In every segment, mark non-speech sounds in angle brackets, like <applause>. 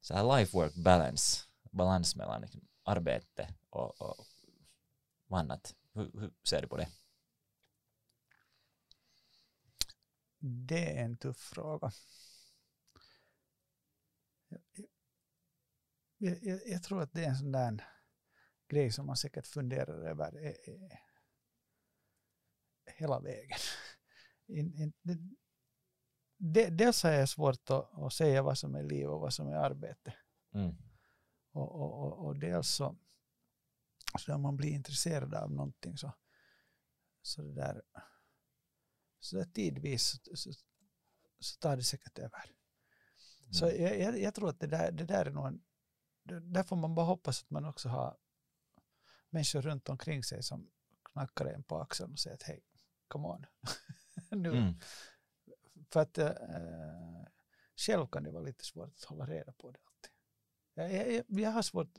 så här life-work balance, balans mellan liksom arbete och, och, och annat. Hur, hur ser du på det? Det är en tuff fråga. Jag, jag, jag, tror att det är en sån där grej som man säkert funderar över eh, eh, hela vägen. <laughs> In, in, det, dels är det svårt att, att, säga vad som är liv och vad som är arbete. Mm. Och, och, och, och dels så, så om man blir intresserad av någonting så, så det där så där tidvis så, så, tar det säkert över. Mm. Så jag, jag, jag, tror att det där, det där är nog en, där får man bara hoppas att man också har människor runt omkring sig som knackar en på axeln och säger att hej, come on. <laughs> nu. Mm. För att äh, själv kan det vara lite svårt att hålla reda på det alltid. Jag, jag, jag har svårt,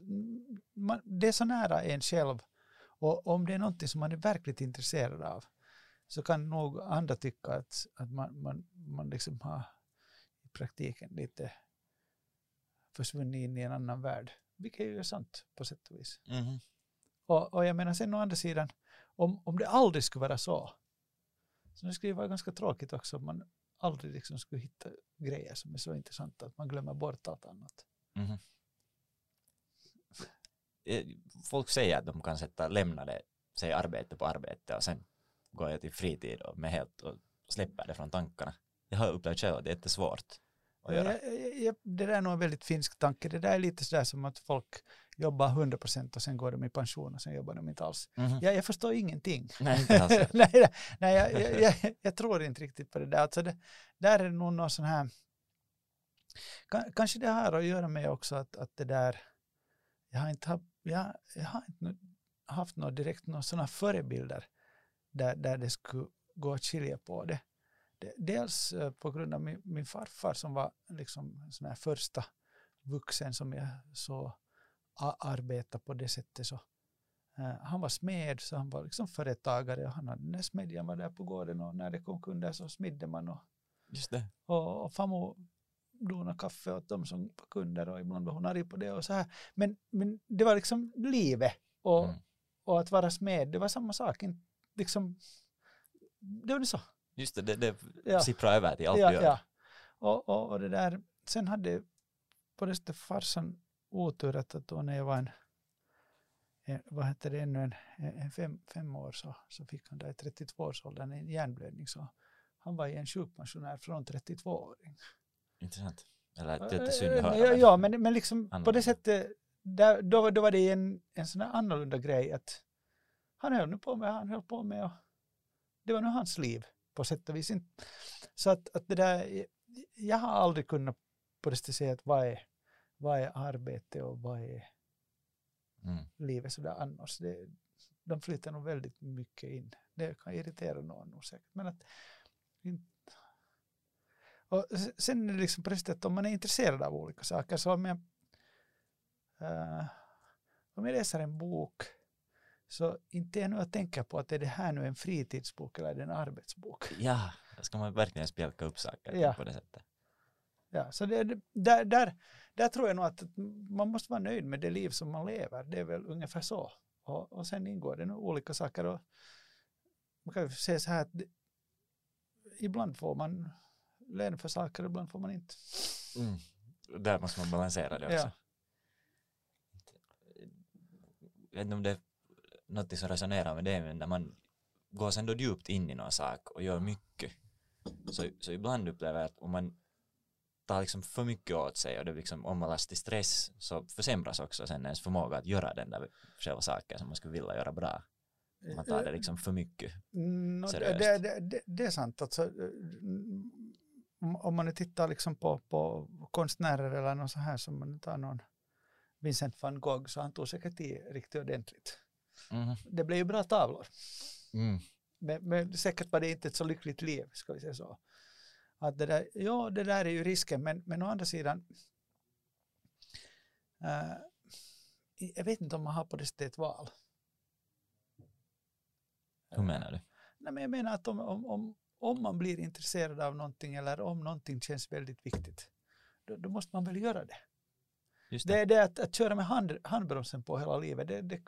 man, det är så nära en själv och om det är någonting som man är verkligt intresserad av så kan nog andra tycka att, att man, man, man liksom har i praktiken lite försvunnit in i en annan värld. Vilket är ju sant på sätt och vis. Mm. Och, och jag menar sen å andra sidan, om, om det aldrig skulle vara så, så det skulle vara ganska tråkigt också om man aldrig liksom skulle hitta grejer som är så intressanta att man glömmer bort allt annat. Mm. Folk säger att de kan sätta, lämna det, säg arbete på arbete och sen går jag till fritid och med helt och släpper det från tankarna. Jag har upplevt själv att det är jättesvårt att göra. det där är nog en väldigt finsk tanke. Det där är lite sådär som att folk jobbar 100 procent och sen går de i pension och sen jobbar de inte alls. Mm jag, jag förstår ingenting. <laughs> Nej, inte alls. <laughs> nej, nej jag, jag, jag, tror inte riktigt på det där. Alltså det, där är det nog någon sån här Kanske det har att göra med också att, att det där, jag har inte, jag, jag har inte haft något direkt några sådana förebilder där, där det skulle gå att skilja på det. Dels eh, på grund av min, min farfar som var liksom sån här första vuxen som jag så arbetade på det sättet. Så, uh, han var smed så han var liksom företagare och han hade den smedjan var där på gården och när det kom kunder så smidde man och, Just det. och, och farmor donade kaffe åt dem som var kunder och ibland var hon arg på det och så här. Men, men det var liksom livet och, mm. och att vara smed, det var samma sak. Liksom, det var så. Just det, det, det ja. sipprar över till allt ja, du gör. Ja. Och, och, och det där, sen hade på det sättet farsan otur att då när jag var en, en vad hette det, ännu en, en fem, fem år så, så fick han där i 32-årsåldern en hjärnblödning. Så han var ju en sjukpensionär från 32-åring. Intressant. Eller det är synd att höra. Ja, ja men, men liksom på det sättet, där, då, då var det en, en sån här annorlunda grej att han höll nu på med, han höll på med och det var nu hans liv på sätt och vis. Så att, att det där, jag har aldrig kunnat på det sättet säga att vad är, vad är arbete och vad är mm. livet sådär annars. Det, de flyttar nog väldigt mycket in. Det kan irritera någon nog säkert. Men att, och sen är det liksom sättet att om man är intresserad av olika saker så om jag, uh, om jag läser en bok så inte är nu att tänka på att är det här nu en fritidsbok eller är det en arbetsbok. Ja, då ska man verkligen spjälka upp saker ja. på det sättet. Ja, så det, där, där, där tror jag nog att man måste vara nöjd med det liv som man lever. Det är väl ungefär så. Och, och sen ingår det nog olika saker. Och man kan ju säga så här att det, ibland får man lön för saker, ibland får man inte. Mm. Där måste man balansera det också. Ja. Jag vet inte om det något som resonerar med det, men när man går sen då djupt in i någon sak och gör mycket, så, så ibland upplever jag att om man tar liksom för mycket åt sig och det liksom omvandlas till stress så försämras också sen ens förmåga att göra den där själva saken som man skulle vilja göra bra. Man tar det liksom för mycket no, seriöst. Det, det, det, det, är sant. Alltså, om man nu tittar liksom på, på konstnärer eller något så här som man tar någon Vincent van Gogh så han tog säkert i riktigt ordentligt. Mm. Det blev ju bra tavlor. Mm. Men, men, säkert var det inte ett så lyckligt liv, ska vi säga så. Att det där, ja, det där är ju risken, men, men å andra sidan, äh, jag vet inte om man har på det sättet ett val. Hur menar du? Nej, men jag menar att om, om, om, om man blir intresserad av någonting eller om någonting känns väldigt viktigt, då, då måste man väl göra det. Just det. det, det att, att köra med hand, handbromsen på hela livet, det, det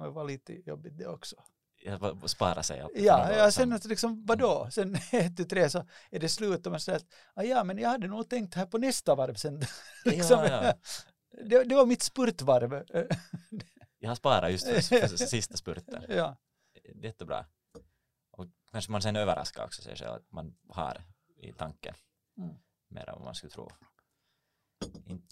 väl vara lite jobbigt det också. Ja, spara sig. Ja, ja sen att liksom, vadå, sen <laughs> ett, tu, tre så är det slut och man säger att ah, ja, men jag hade nog tänkt här på nästa varv sen. <laughs> liksom, ja, ja. <laughs> Det, det, var mitt spurtvarv. jag har sparat just för, för sista spurten. ja. Jättebra. Och kanske man sen överraskar också sig själv att man har i tanken mm. mer än vad man skulle tro. In,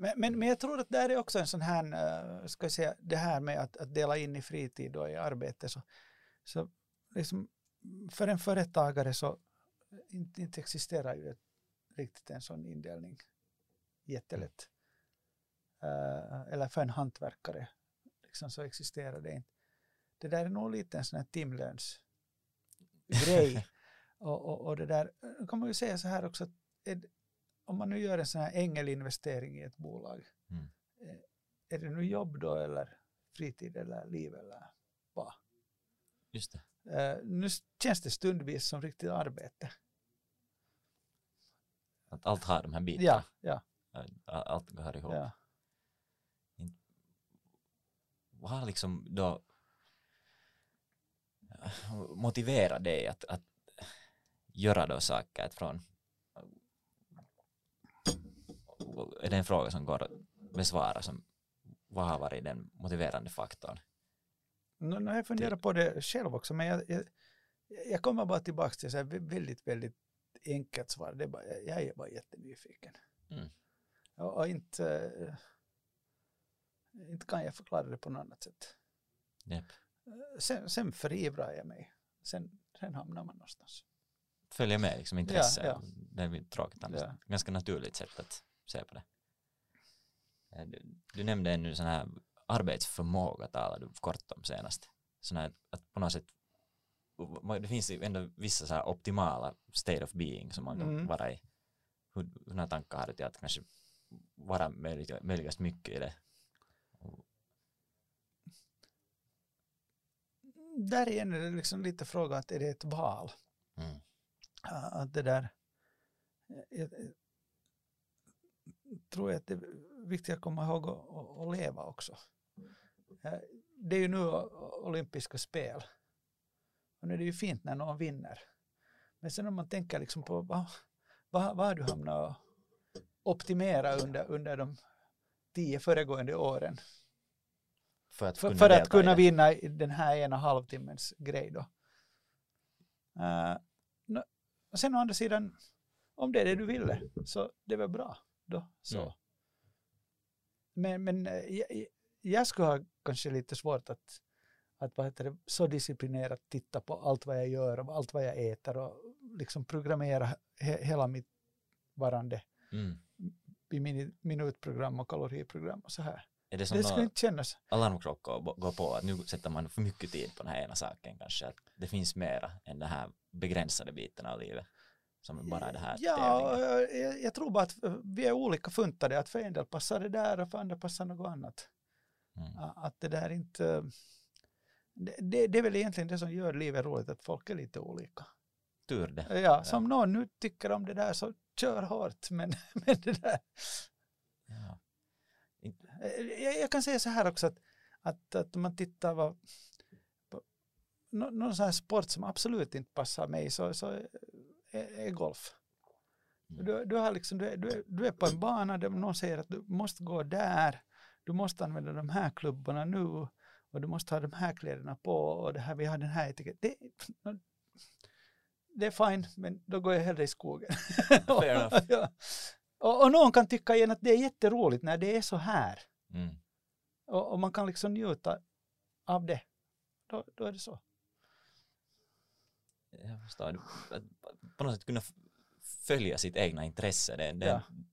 men, men, men, jag tror att det är också en sån här, uh, ska jag säga, det här med att, att dela in i fritid och i arbete så, så liksom, för en företagare så inte, inte existerar ju ett, riktigt en sån indelning jättelätt. Uh, eller för en hantverkare liksom, så existerar det inte. Det där är nog lite en sån här timlönsgrej. <laughs> och, och, och det där kan man ju säga så här också att om man nu gör en sån här ängelinvestering i ett bolag, mm. Eh, är det nu jobb då eller fritid eller liv eller vad? Just det. Uh, nu känns det stundvis som riktigt arbete. Att allt har de här bitarna? Ja. ja. Allt hör ihop. Ja. Vad har liksom då motiverat dig att, att göra då saker från är det en fråga som går att besvara som vad har varit den motiverande faktorn? No, no, jag funderar på det själv också men jag, jag, jag kommer bara tillbaka till ett väldigt, väldigt enkelt svar. Det är bara, jag är bara jättenyfiken. Mm. Och, och inte, inte kan jag förklara det på något annat sätt. Yep. Sen, sen förivrar jag mig. Sen, sen hamnar man någonstans. Följer med liksom intresse. Ja, ja. Det är tråkigt annars. Ja. Ganska naturligt sätt att se på det. Eh, du, du nämnde ännu sån här arbetsförmåga talade du kort om senast. Sån här att på något sätt det finns ju ändå vissa så här optimala state of being som man kan mm. vara i. Hur, hur tankar har du till att kanske vara möjligast mycket i det? Där igen är det liksom lite frågan att är det ett val? Mm. Att det där, jag, tror jag att det är viktigt att komma ihåg att leva också. Det är ju nu olympiska spel. Och nu är det ju fint när någon vinner. Men sen om man tänker liksom på vad, vad, vad har du hamnat och optimera under, under de tio föregående åren? För att kunna, för, att kunna vinna den här ena halvtimmens grej då. Uh, no, sen å andra sidan, om det är det du ville, så det är väl bra då. Så. Mm. Men, men eh, jag, jag skulle ha kanske lite svårt att, att vad heter det, så disciplinerat titta på allt vad jag gör och allt vad jag äter och liksom programmera he, hela mitt varande mm. i min, minutprogram och kaloriprogram och så här. Är det som det skulle inte kännas. alarmklockor går på att nu sätter man för mycket tid på den här ena saken kanske, att det finns mera än den här begränsade biten av livet som bara det här Ja, jag, jag, tror bara att vi är olika funtade, att för en del passar det där och för andra passar något annat. Mm. Att det där inte, det, det, det, är väl egentligen det som gör livet roligt, att folk är lite olika. Tur det. Ja, som ja. någon nu tycker om det där så kör hårt, men, <laughs> men det där. Ja. Jag, jag, kan säga så här också att, att, att man tittar vad, någon sån här sport som absolut inte passar mig så, så är, golf. Mm. Du, du, har liksom, du, är, du, är, du är på en bana där någon säger att du måste gå där, du måste använda de här klubborna nu och du måste ha de här kläderna på och det här, vi har den här etiketten. Det, det är fine, men då går jag hellre i skogen. <laughs> <laughs> ja. och, och, någon kan tycka igen att det är jätteroligt när det är så här. Mm. Och, och, man kan liksom njuta av det. Då, då är det så jag förstår, på något sätt kunna följa sitt egna intresse, det, det är ja. en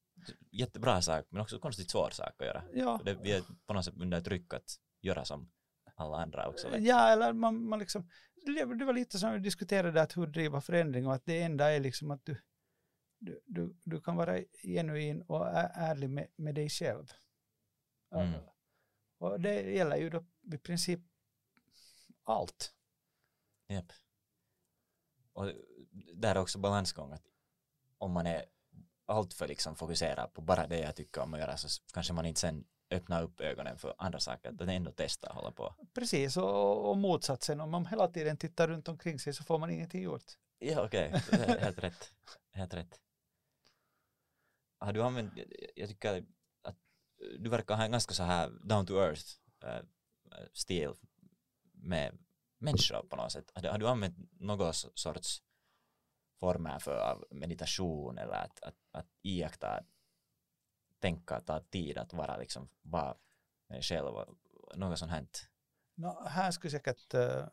jättebra sak men också konstigt svår sak att göra. Ja. Det, vi är på något sätt under tryck att göra som alla andra också. Ja, eller man, man liksom, det var lite som vi diskuterade att hur driva förändring och att det enda är liksom att du, du, du, du kan vara genuin och ärlig med, med dig själv. Mm. Och det gäller ju då i princip allt. Yep. Och där är också balansgång att om man är allt för liksom fokuserad på bara det jag tycker om att göra så kanske man inte sen öppnar upp ögonen för andra saker, att ändå testa och hålla på. Precis, och, och motsatsen, om man hela tiden tittar runt omkring sig så får man ingenting gjort. Ja, okej, <laughs> okay. helt rätt. Helt rätt. Har du använt, jag tycker att du verkar ha en ganska så här down to earth uh, stil med människor på något sätt. Har du, har du använt någon sorts former för meditation eller att, att, att iaktta, tänka, ta tid att vara liksom, vara med själv och något sånt här? No, här skulle säkert uh,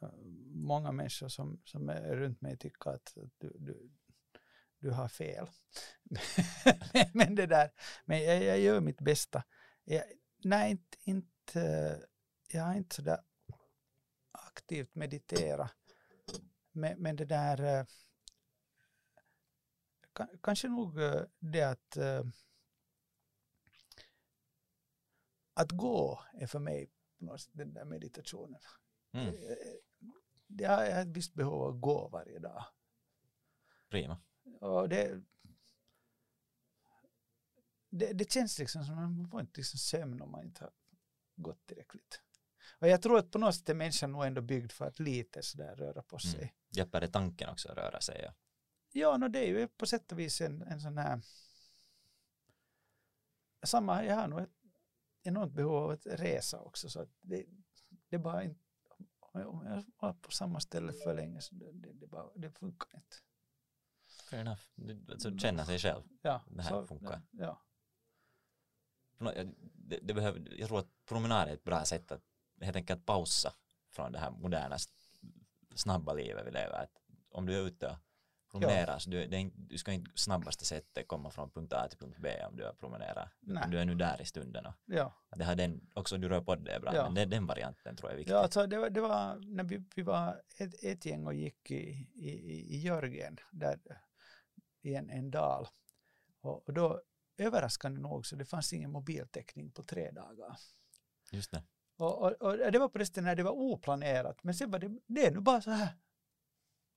många människor som, som är runt mig tycka att du, du, du har fel. <laughs> men det där, men jag, jag gör mitt bästa. Jag, nej, inte, inte, jag har inte sådär aktivt meditera. Men, men det där, uh, kanske nog uh, det att att gå är för mig den där meditationen. Mm. Jag har ett visst behov av att gå varje dag. Prima. Och det, det, det känns liksom som att man får inte liksom sömn om man inte har gått tillräckligt. Och jag tror att på något sätt är människan nog ändå byggd för att lite sådär röra på mm. sig. Mm. Hjälper det tanken också att röra sig? Ja, ja no, det är ju på sätt och vis en, en sån här samma, jag har nog ett enormt behov av att resa också så att det, det bara inte om jag var på samma ställe för länge så det, det, bara, det funkar inte. Fair enough. Du, alltså, känna sig själv. Ja. Det här så, funkar. Ja. Det, det behöver, jag tror att promenad är ett bra sätt att helt enkelt pausa från det här moderna snabba livet vi lever. Att om du är ute och promenerar så du, det du ska inte snabbaste sättet komma från punkt A till punkt B om du har promenerat. Du är nu där i stunden. Och ja. Det har den, också du rör på det bra, ja. men den, den varianten tror jag är viktig. Ja, alltså det, var, det var när vi, vi var ett, ett gäng och gick i, i, i Jörgen, där i en, en dal. Och, och då överraskande nog så det fanns ingen mobiltäckning på tre dagar. Just det. Och, och, och, det var på det när det var oplanerat, men sen var det, det är nu bara så här.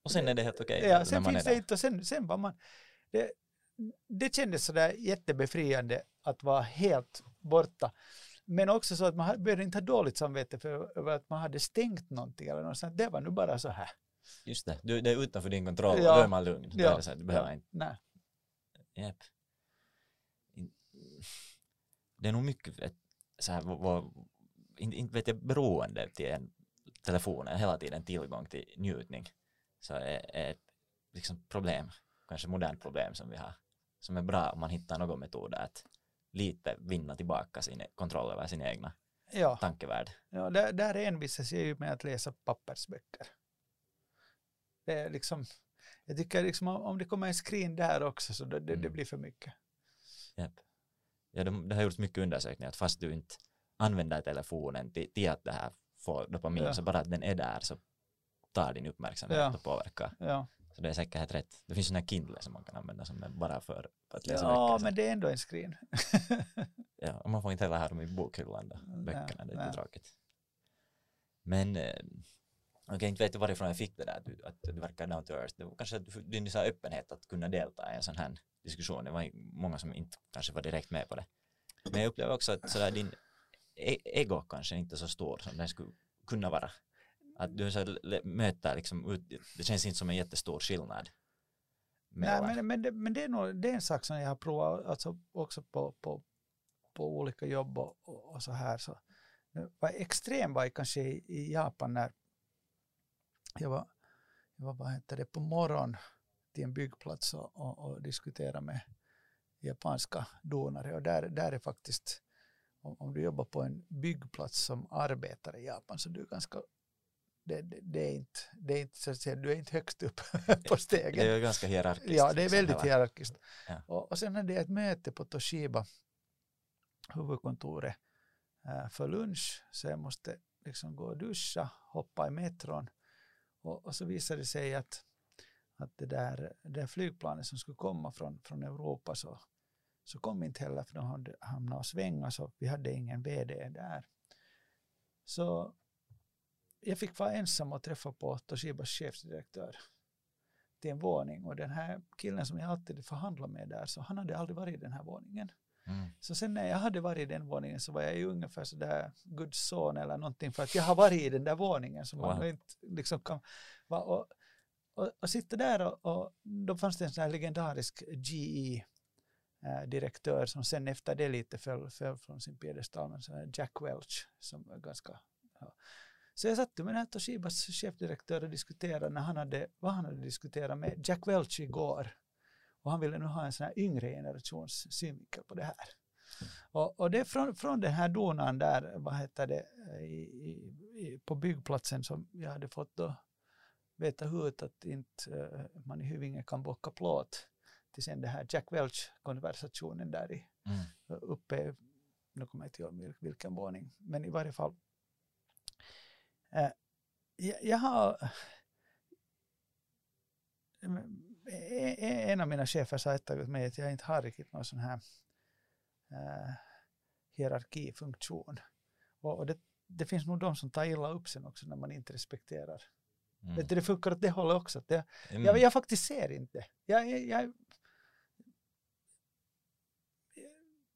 Och sen är det helt okej? Okay, ja, sen finns det inte och sen, sen var man, det, det kändes sådär jättebefriande att vara helt borta. Men också så att man behövde inte ha dåligt samvete för, att man hade stängt någonting eller något sånt. Det var nu bara så här. Just det, du, det är utanför din kontroll ja. då är man lugn. Ja. Är det så här, du behöver ja. inte. Nej. Yep. Det är nog mycket så här, vad, inte, inte vet jag, beroende till en telefon, hela tiden tillgång till njutning, så är, är ett liksom problem, kanske modernt problem som vi har, som är bra om man hittar någon metod att lite vinna tillbaka sin kontroll över sin egna ja. tankevärld. Ja, där, där envisas jag ju med att läsa pappersböcker. Det är liksom, jag tycker liksom om det kommer en screen där också så det, det, mm. det blir för mycket. Yep. Ja, det, det har gjorts mycket undersökningar att fast du inte använder telefonen till, till att det här får dopamin, ja. så bara att den är där så tar din uppmärksamhet ja. och påverkar. Ja. Så det är säkert helt rätt. Det finns sådana Kindle som man kan använda som är bara för, för att läsa Ja, böcker, men det är ändå en screen. <laughs> ja, och man får inte heller ha dem i bokhyllan då, böckerna, det är lite tråkigt. Men, eh, okej, okay, inte vet jag varifrån jag fick det där, att du, att du verkar down to earth. Det var kanske din så öppenhet att kunna delta i en sån här diskussion. Det var många som inte kanske var direkt med på det. Men jag upplever också att sådär din e-, ego kanske inte är så stor som den skulle kunna vara. Att du så möter liksom, det känns inte som en jättestor skillnad. Nej, men, men, det, men det, är nog, det är en sak som jag har provat alltså också på, på, på olika jobb och, och, så här. Så, var extrem var jag kanske i, i Japan när jag var, jag var vad heter det, på morgon till en byggplats och, och, och diskutera med japanska donare och där, där är faktiskt om, om du jobbar på en byggplats som arbetare i Japan så du är ganska det, det, det, är inte, det är inte så att säga, du är inte högst upp <laughs> på stegen. Det är ganska hierarkiskt. Ja, det är liksom, väldigt hierarkiskt. Ja. Och, och sen hade jag ett möte på Toshiba, huvudkontoret, äh, för lunch, så jag måste liksom gå och duscha, hoppa i metron och, och så visade det sig att, att det där, det där flygplanet som skulle komma från, från Europa så, så kom inte heller för de hade hamnat och svänga så vi hade ingen vd där. Så jag fick vara ensam och träffa på Toshibas chefsdirektör. till en våning och den här killen som jag alltid förhandlade med där, så han hade aldrig varit i den här våningen. Mm. Så sen när jag hade varit i den våningen så var jag ju ungefär sådär Guds son eller någonting för att jag har varit i den där våningen som wow. man inte liksom kan va, och, och, och sitta där och, och då fanns det en sån här legendarisk GE eh, direktör som sen efter det lite föll, föll från sin piedestal, men Jack Welch som var ganska ja. Så jag satt med den här Toshibas chefdirektör och diskuterade när han hade, vad han hade diskuterat med Jack Welch igår. Och han ville nu ha en sån här yngre generations synvinkel på det här. Och, och det är från, från den här donan där, vad heter det, i, i, på byggplatsen som jag hade fått då veta hut att inte uh, man i Hyvinge kan bocka plåt till sen det här Jack Welch-konversationen där i, mm. uppe, nu kommer jag inte ihåg vilken våning, men i varje fall. Uh, jag, har en av mina chefer sa ett tag åt mig att jag inte har riktigt någon sån här uh, hierarkifunktion. Och, och det, det, finns nog de som tar illa upp sen också när man inte respekterar. Mm. Du, det funkar åt det hållet också. Det, mm. jag, jag faktiskt ser inte. Jag, jag, jag,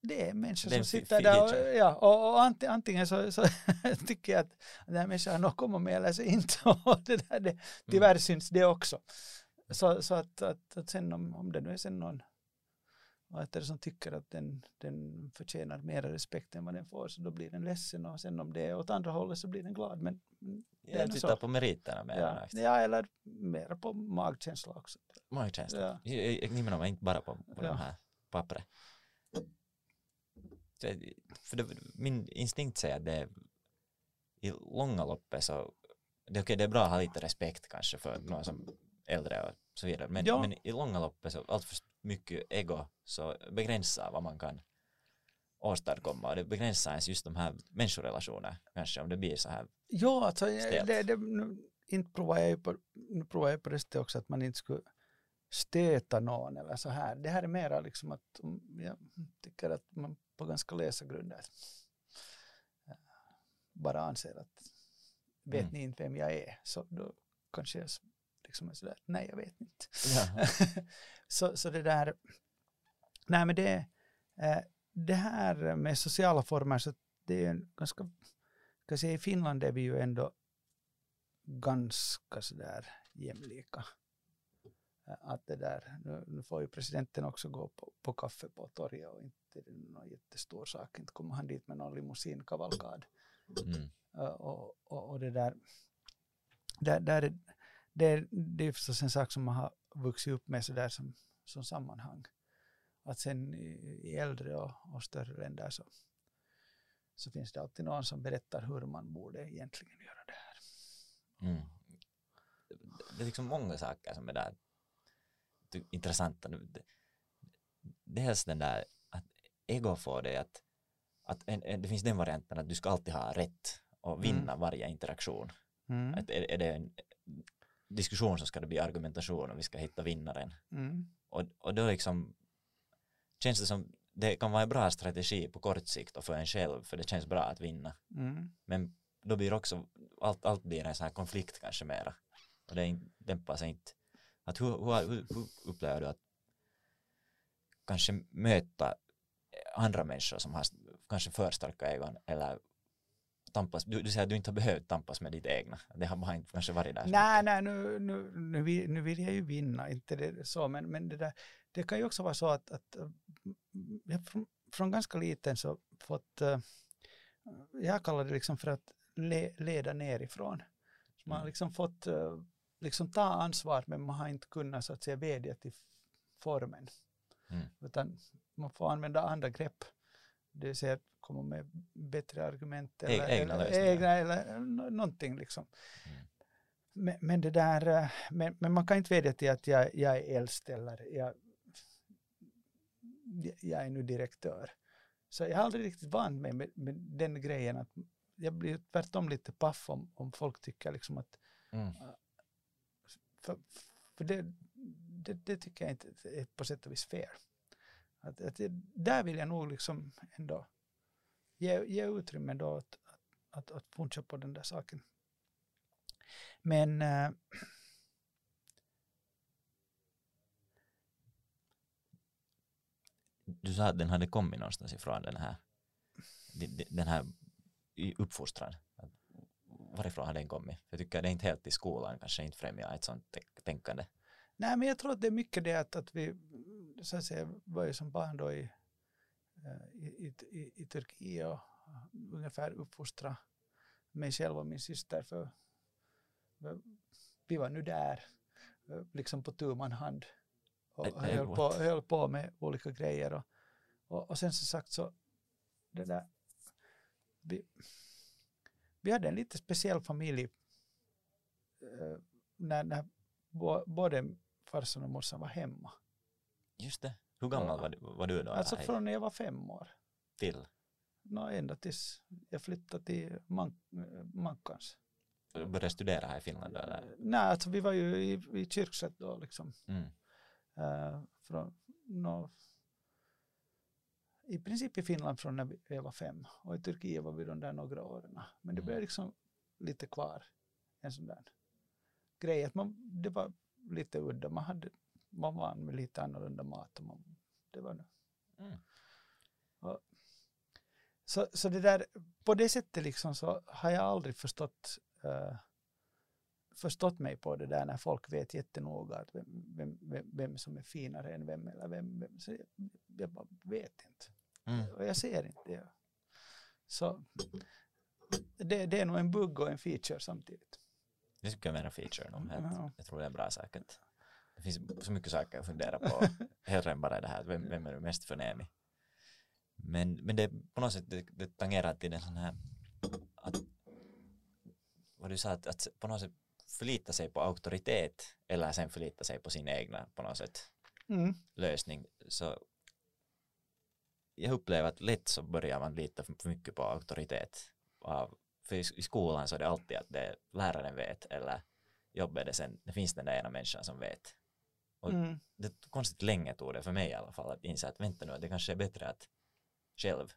det är människor som sitter där och, ja, och, och antingen så, så <laughs> tycker jag att den här människan har något att komma med eller så inte. <laughs> Och det där, det, tyvärr mm. syns det också. Så, så att, att, att sen om, om det nu är sen någon vad som tycker att den, den förtjänar mer respekt än vad den får så då blir den ledsen och sen om det är åt andra hållet så blir den glad. Men ja, du tittar på meriterna mer. Ja, ja, eller mer på magkänsla också. Magkänsla, ja. nimenomaan inte bara på, på ja. de här pappret. För det, min instinkt säger att det i långa loppet så det, okay, det är bra att ha lite respekt kanske för någon som äldre och så vidare. Men, ja. men i långa loppet så allt för mycket ego så begränsar vad man kan åstadkomma och det begränsar ens just de här människorelationer kanske om det blir så här Ja, alltså det, det, nu, inte provar jag på, nu provar jag på det också att man inte skulle stöta någon eller så här. Det här är mera liksom att jag tycker att man på ganska lösa grunder bara anser att vet mm. ni inte vem jag är så då kanske jag liksom är sådär, nej jag vet inte. <laughs> Så, så det där, nej men det, eh, det här med sociala former, så det är en ganska, kan säga i Finland är vi ju ändå ganska sådär jämlika. Att det där, nu, nu får ju presidenten också gå på, på kaffe på torget och inte är det någon jättestor sak, inte kommer han dit med någon limousinkavalkad. Mm. Och, och, och, det där, där, där är, det, det är förstås en sak som man har vuxit upp med sådär som, som sammanhang. Att sen i, i äldre och, och, större länder så, så finns det alltid någon som berättar hur man borde egentligen göra det här. Mm. Det är liksom många saker som är där intressanta. Dels den där att ego får dig att, att en, en, det finns den varianten att du ska alltid ha rätt och vinna mm. varje interaktion. Mm. Att är, är det en, diskussion så ska det bli argumentation och vi ska hitta vinnaren. Mm. Och, och då liksom känns det som det kan vara en bra strategi på kort sikt och för en själv för det känns bra att vinna. Mm. Men då blir också allt, allt blir en sån här konflikt kanske mera och det dämpar sig inte. Att hur, hur, hur, upplever du att kanske möta andra människor som har kanske för starka egon eller tampas, du, du säger att du inte har behövt tampas med ditt egna, det har bara inte kanske varit där. Nej, nej, nu, nu, nu, vill, nu vill jag ju vinna, inte det så, men, men det, där, det kan ju också vara så att, att jag från, från ganska liten så fått, uh, jag kallar det liksom för att le, leda nerifrån. Så man har mm. liksom fått uh, liksom ta ansvar, men man har inte kunnat så att säga vädja till formen. Mm. Utan man får använda andra grepp. Det vill säga komma med bättre argument eller, egna, eller, egna, eller någonting liksom. Mm. Men, men, det där, eh, men, men, man kan inte vädja till att jag, jag är äldst eller jag, jag är nu direktör. Så jag har aldrig riktigt vant mig med, med den grejen att jag blir tvärtom lite paff om, om folk tycker liksom att mm. För, för det, det, det, tycker jag inte är på sätt och vis fair. Att, att det, där vill jag nog liksom ändå ge, ge utrymme då att, att, att, puncha på den där saken. Men äh, Du sa att den hade kommit någonstans ifrån den här, den här uppfostran. Varifrån har den kommit? Jag tycker det är inte helt i skolan kanske inte främjar ett sånt tänkande. Nej, men jag tror att det är mycket det att, att vi så att säga, var ju som barn då i, eh, i, i, i Turkiet och ungefär uppfostra mig själv och min syster för vi var nu där liksom på tu man hand och höll på, höll på med olika grejer och, och, och sen som sagt så det där vi, vi hade en lite speciell familj eh, när, när både farsan och morsan var hemma. Just det. Hur gammal var du, var du då? Alltså från när jag var fem år. Till? No, ända tills jag flyttade till Man Mankans. Du började studera här i Finland? Eller? Nej, alltså vi var ju i, i Kyrkset då liksom. Mm. Uh, från, no, I princip i Finland från när jag var fem och i Turkiet var vi de där några åren. Men det mm. blev liksom lite kvar en sån där grej att man, det var lite udda. Man hade man van med lite annorlunda mat. Och man, det var nu. Mm. Och, så, så det där, på det sättet liksom så har jag aldrig förstått uh, förstått mig på det där när folk vet jättenoga att vem, vem, vem, vem som är finare än vem eller vem. vem så jag, jag bara vet inte. Mm. Och jag ser inte det. Så det, det är nog en bugg och en feature samtidigt. Det tycker jag är en feature. Nog. Jag, jag tror det är bra säkert. Det finns så mycket saker att fundera på. <laughs> Hellre än bara det här, vem, vem är du mest förnämlig? Men, men det på något sätt det, det tangerar till den sån här att vad du sa att, att på något sätt förlita sig på auktoritet eller sen förlita sig på sin egna på något sätt mm. lösning så jag upplever att lätt så börjar man lita för mycket på auktoritet för i, i skolan så är det alltid att det läraren vet eller jobbet det sen, det finns den där ena människan som vet och mm. det konstigt länge tog det för mig i alla fall att inse att vänta nu, det kanske är bättre att själv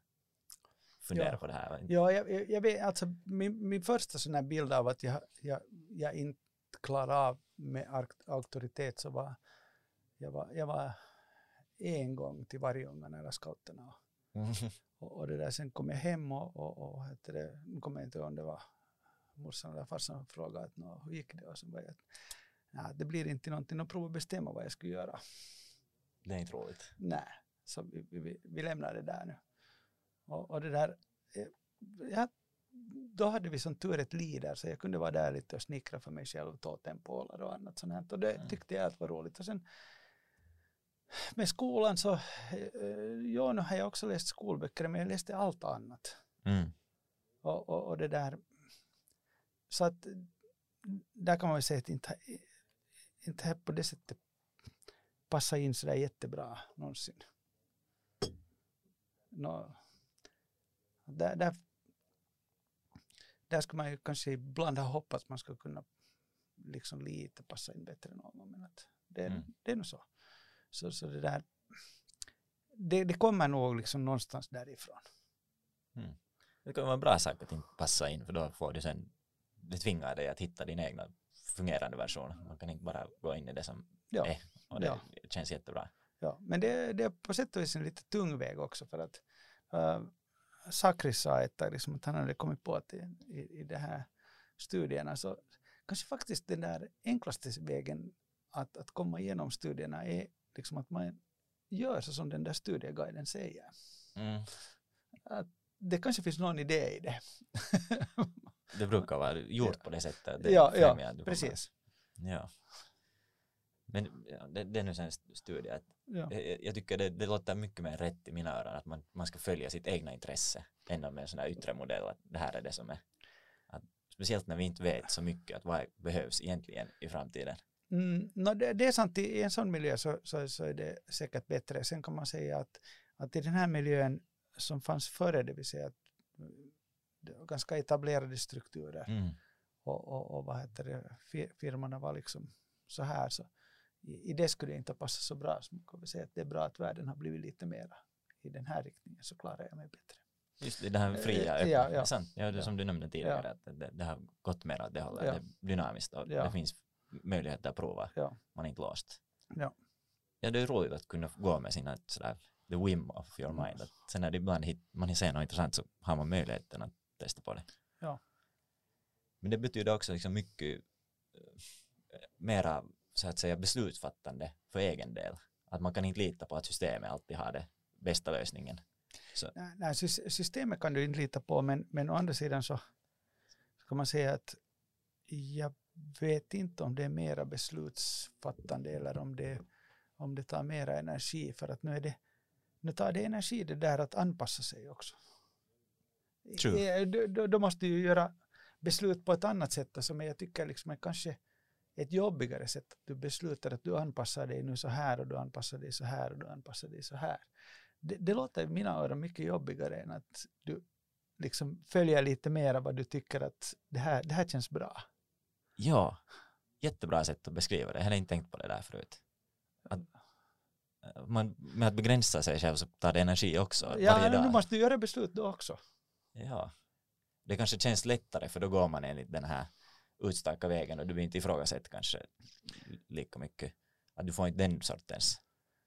fundera ja. på det här. Ja, jag, jag vet, alltså min, min första sån här bild av att jag, jag, jag inte klarar av med auktoritet så var jag var, jag var en gång till Vargånga nära scouterna. Mm. <laughs> Och, och, det där, sen kom jag hem och, och, och det, nu kommer jag inte ihåg om det var morsan eller farsan frågade att, hur gick det och så jag ja, det blir inte någonting att prova bestämma vad jag ska göra. Det är inte roligt. Nej, så vi, vi, vi lämnar det där nu. Och, och det där, eh, ja, då hade vi som tur ett lider så jag kunde vara där lite och snickra för mig själv, totempålar och annat sånt här. Och det mm. tyckte jag att var roligt. Och sen med skolan så, eh, ja nu har jag också läst skolböcker men jag läste allt annat. Mm. Och, och, och, det där, så att där kan man väl säga att inte, inte på det sättet passat in sådär jättebra någonsin. No, där, där, där ska man ju kanske ibland ha hoppats man ska kunna liksom lite passa in bättre någon, men att det, mm. det är nog så. Så, så det där, det, det kommer nog liksom någonstans därifrån. Mm. Det kan vara en bra sak att inte passa in, för då får du sen, det tvingar dig att hitta din egna fungerande version. Man kan inte bara gå in i det som ja. är och det ja. känns jättebra. Ja, men det, det är på sätt och vis en lite tung väg också för att uh, Sakris sa ett tag liksom att han hade kommit på att i, i, i de här studierna så kanske faktiskt den där enklaste vägen att, att komma igenom studierna är liksom att man gör så som den där studieguiden säger. Mm. Att det kanske finns någon idé i det. <laughs> det brukar vara gjort på det sättet. Det ja, ja precis. Ja. Men det, det är nu en studie att ja. jag, jag, tycker det, det låter mycket mer rätt i mina öron att man, man ska följa sitt egna intresse än med en sån här yttre modell att det här är det som är att, speciellt när vi inte vet så mycket att vad behövs egentligen i framtiden. Mm, no, det, det, är sant, i en sån miljö så, så, så, är det säkert bättre. Sen kan man säga att, att i den här miljön som fanns före, det vill säga att ganska etablerade strukturer mm. och, och, och vad heter det, firmorna var liksom så här så i, i det skulle det inte passa så bra så man kan väl säga att det är bra att världen har blivit lite mera i den här riktningen så klarar jag mig bättre. Just det, det här fria, öppna, ja, ja. sant, ja, det som du nämnde tidigare, att det, det, har gått mer åt det hållet, ja. det är dynamiskt och det finns möjligheter att prova, man är inte låst. Ja. ja, det är roligt att kunna gå med sina sådär the whim of your mind. Att sen när det ibland hit, man ser något intressant så har man möjligheten att testa på det. Ja. Men det betyder också liksom mycket eh, mera så att säga beslutsfattande för egen del. Att man kan inte lita på att systemet alltid har det bästa lösningen. Så. Nej, systemet kan du inte lita på men, men å andra sidan så ska man säga att jag vet inte om det är mera beslutsfattande eller om det, om det tar mera energi för att nu är det nu tar det energi det där att anpassa sig också. True. Då, då måste du göra beslut på ett annat sätt som jag tycker liksom är kanske ett jobbigare sätt att du beslutar att du anpassar dig nu så här och du anpassar dig så här och du anpassar dig så här. Det, det låter i mina öron mycket jobbigare än att du liksom följer lite mer vad du tycker att det här, det här känns bra. Ja, jättebra sätt att beskriva det. Jag hade inte tänkt på det där förut. Att, eh, man, med att begränsa sig själv så tar det energi också. Ja, varje dag. du måste göra beslut då också. Ja, det kanske känns lättare för då går man enligt den här utstaka vägen och du blir inte ifrågasatt kanske lika mycket. Att du får inte den sortens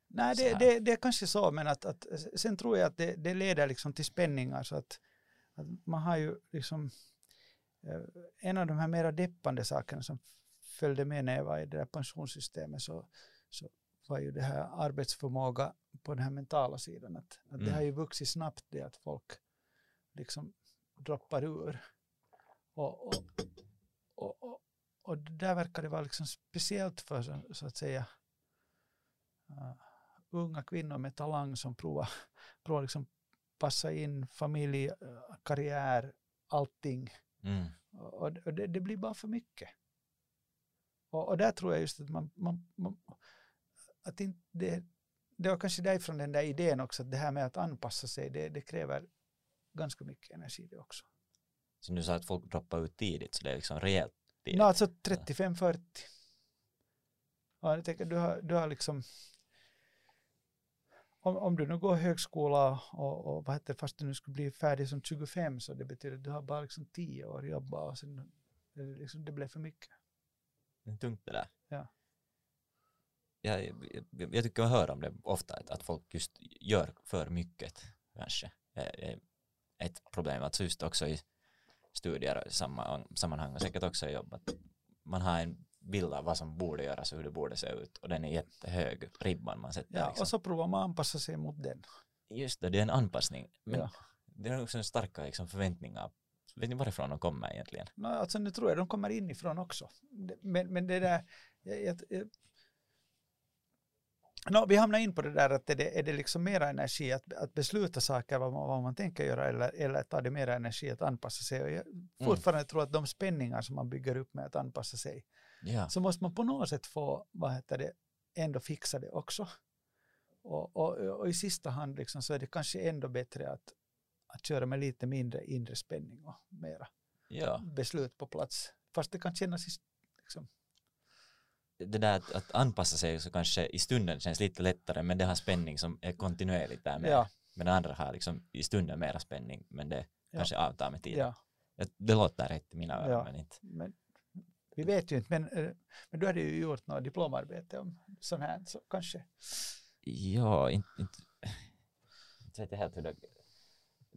Nej, det, det, det, är kanske så, men att, att, sen tror jag att det, det leder liksom till spänningar så att, att man har ju liksom en av de här mera deppande sakerna som följde med när jag var i det där pensionssystemet så, så var ju det här arbetsförmåga på den här mentala sidan. Att, att mm. Det har ju vuxit snabbt det att folk liksom droppar ur. Och, och, och, och, och där verkar det vara liksom speciellt för så, så att säga uh, unga kvinnor med talang som provar, provar liksom passa in familj, uh, karriär, allting. Mm. Och, och det, det, blir bara för mycket. Och, och där tror jag just att man, man, man att inte det, det var kanske därifrån den där idén också, att det här med att anpassa sig, det, det kräver ganska mycket energi det också. Som du sa att folk droppar ut tidigt, så det är liksom rejält tidigt? No, alltså 35-40. Ja, jag tänker, du, har, du har liksom om, om du nu går högskola och, och vad heter fast du nu skulle bli färdig som 25 så det betyder att du har bara liksom 10 år jobba och sen det, liksom, det blev för mycket. Det är tungt det där. Ja. Jag, jag, jag tycker jag hör om det ofta, att, att folk just gör för mycket kanske. Ett problem, att just också i studier i samma, sammanhang och säkert också i jobb, att man har en bild av vad som borde göras och hur det borde se ut och den är jättehög, ribban man sätter. Ja, liksom. och så provar man anpassa sig mot den. Just det, det är en anpassning. Men ja. det är också en starka liksom, förväntningar. Vet ni varifrån de kommer egentligen? No, alltså nu tror jag de kommer inifrån också. Men, men det där, jag, jag, jag No, vi hamnar in på det där att är det, är det liksom mera energi att, att besluta saker vad man, vad man tänker göra eller, eller tar det mera energi att anpassa sig. Och jag mm. fortfarande mm. tror att de spänningar som man bygger upp med att anpassa sig ja. så måste man på något sätt få vad heter det, ändå fixa det också. Och, och, och i sista hand liksom, så är det kanske ändå bättre att, att köra med lite mindre inre spänning och mera ja. beslut på plats. Fast det kan kännas liksom, det där att, att, anpassa sig så kanske i stunden känns lite lättare men det har spänning som är kontinuerligt där med. Ja. Men andra har liksom i stunden mera spänning men det ja. kanske avtar med tiden. Ja. Det låter rätt i mina öron men inte. Men, vi vet ju inte men, eh, men du hade ju gjort något diplomarbete om sånt här så kanske. Ja, inte, inte, inte vet jag helt hur det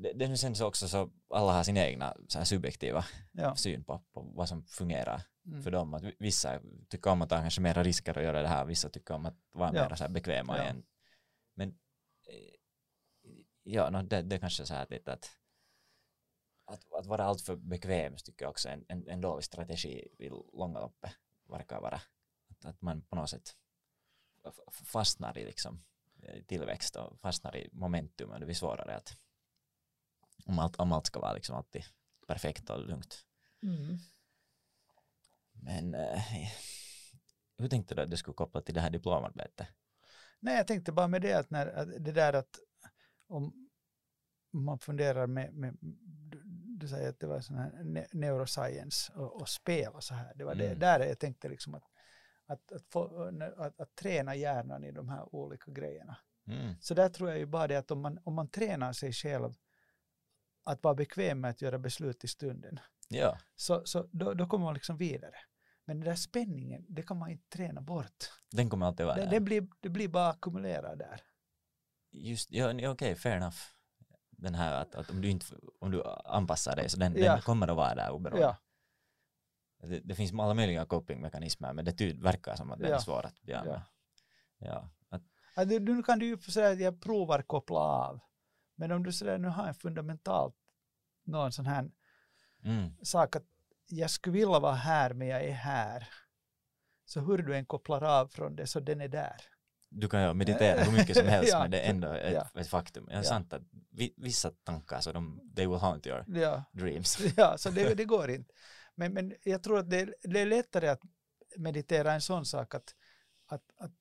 det, det känns också så alla har sin egna så subjektiva ja. syn på, på vad som fungerar mm. för dem. Att vissa tycker om att ta kanske mera risker och göra det här, vissa tycker om att vara ja. mer så här bekväma ja. igen. Men eh, ja, no, det, det är kanske så här lite att, att, att vara alltför bekväm tycker jag också är en, en, en dålig strategi i långa loppet verkar vara. Att, att man på något sätt fastnar i liksom eh, tillväxt och fastnar i momentum och det blir svårare att om allt, om allt ska vara liksom alltid perfekt och lugnt. Mm. Men eh, hur tänkte du att det skulle koppla till det här diplomarbetet? Nej, jag tänkte bara med det att när, att det där att om man funderar med, med du säger att det var sån här neuroscience och, och spel och så här. Det var mm. det där jag tänkte liksom att, att, att, få, att, att, träna hjärnan i de här olika grejerna. Mm. Så där tror jag ju bara det att om man, om man tränar sig själv att vara bekväm med att göra beslut i stunden. Ja. Så, så då, då kommer man liksom vidare. Men den där spänningen, det kan man inte träna bort. Den kommer alltid vara det, där. Det blir, det blir bara ackumulerad där. just, ja, okej, okay, fair enough. Den här att, att om, du inte, om du anpassar dig så den, Ja. den kommer att vara där oberoende. Ja, Det, det finns alla möjliga copingmekanismer men det tyd, verkar som att den är Ja. svår att. Ja. Att, Att du, nu kan du ju säga att jag provar koppla av. Men om du sådär nu har en fundamentalt någon sån här mm, sak att jag skulle vilja vara här men jag är här. Så hur du än kopplar av från det så den är där. Du kan ju meditera hur mycket som <laughs> helst Ja. men det är ändå ett, Ja. ett faktum. Det är Ja. sant att vi, vissa tankar så de, they will haunt your Ja, dreams. <laughs> ja så det, det går inte. Men, men jag tror att det, det är lättare att meditera en sån sak att, att, att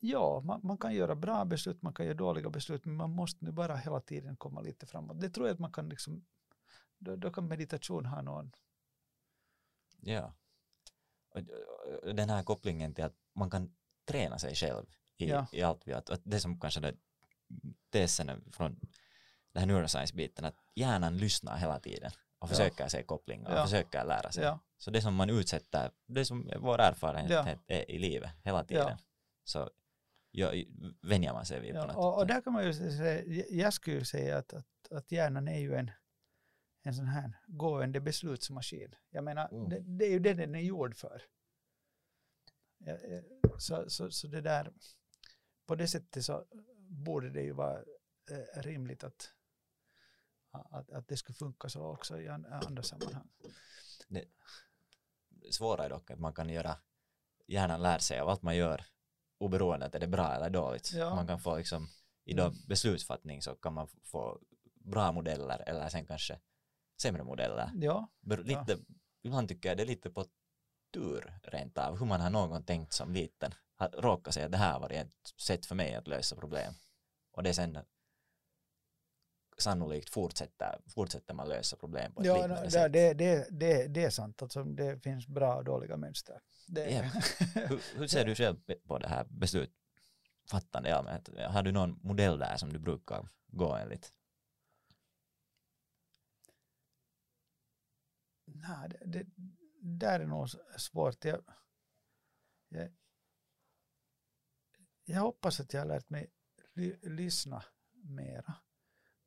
ja, man, man kan göra bra beslut, man kan göra dåliga beslut, men man måste nu bara hela tiden komma lite framåt. Det tror jag att man kan liksom, då, då kan meditation ha någon, Ja. Den här kopplingen till att man kan träna sig själv i, Ja. i allt vi att det som kanske det tesen är från den här neuroscience-biten att hjärnan lyssnar hela tiden och Ja. försöker se kopplingar och Ja. försöker lära sig. ja, Så det som man utsätter, det som är vår erfarenhet Ja. är i livet hela tiden. Så ja, vänjer man sig vid på ja. något Och, och sätt. där kan man ju säga, jag skulle säga att, att, att hjärnan är ju en, en sån här gående beslutsmaskin. Jag menar, Mm. det, det är ju det den är gjord för. Ja, eh, Så, så, så det där, på det sättet så borde det ju vara eh, rimligt att, att, att det skulle funka så också i an- andra sammanhang. svåra är dock att man kan göra, hjärnan lär sig av allt man gör oberoende att är det bra eller dåligt. Ja. Man kan få liksom, i då beslutsfattning så kan man få bra modeller eller sen kanske sämre modeller. Ja, Ber- Ja. Lite, Ibland tycker jag det är lite på tur rent av, hur man har någon tänkt som liten, har råkat säga att det här var ett sätt för mig att lösa problem. Och det sen sannolikt fortsätter, fortsätter man lösa problem på ett ja liknande det, sätt. det, det, det, det är sant. Alltså, det finns bra och dåliga mönster. Det, Ja. <laughs> Hur, hur ser du själv på det här beslutsfattande i allmänhet? Har du någon modell där som du brukar gå enligt? Nej, det, det där är nog svårt. Jag, jag, jag hoppas att jag har lärt mig ly, lyssna mera.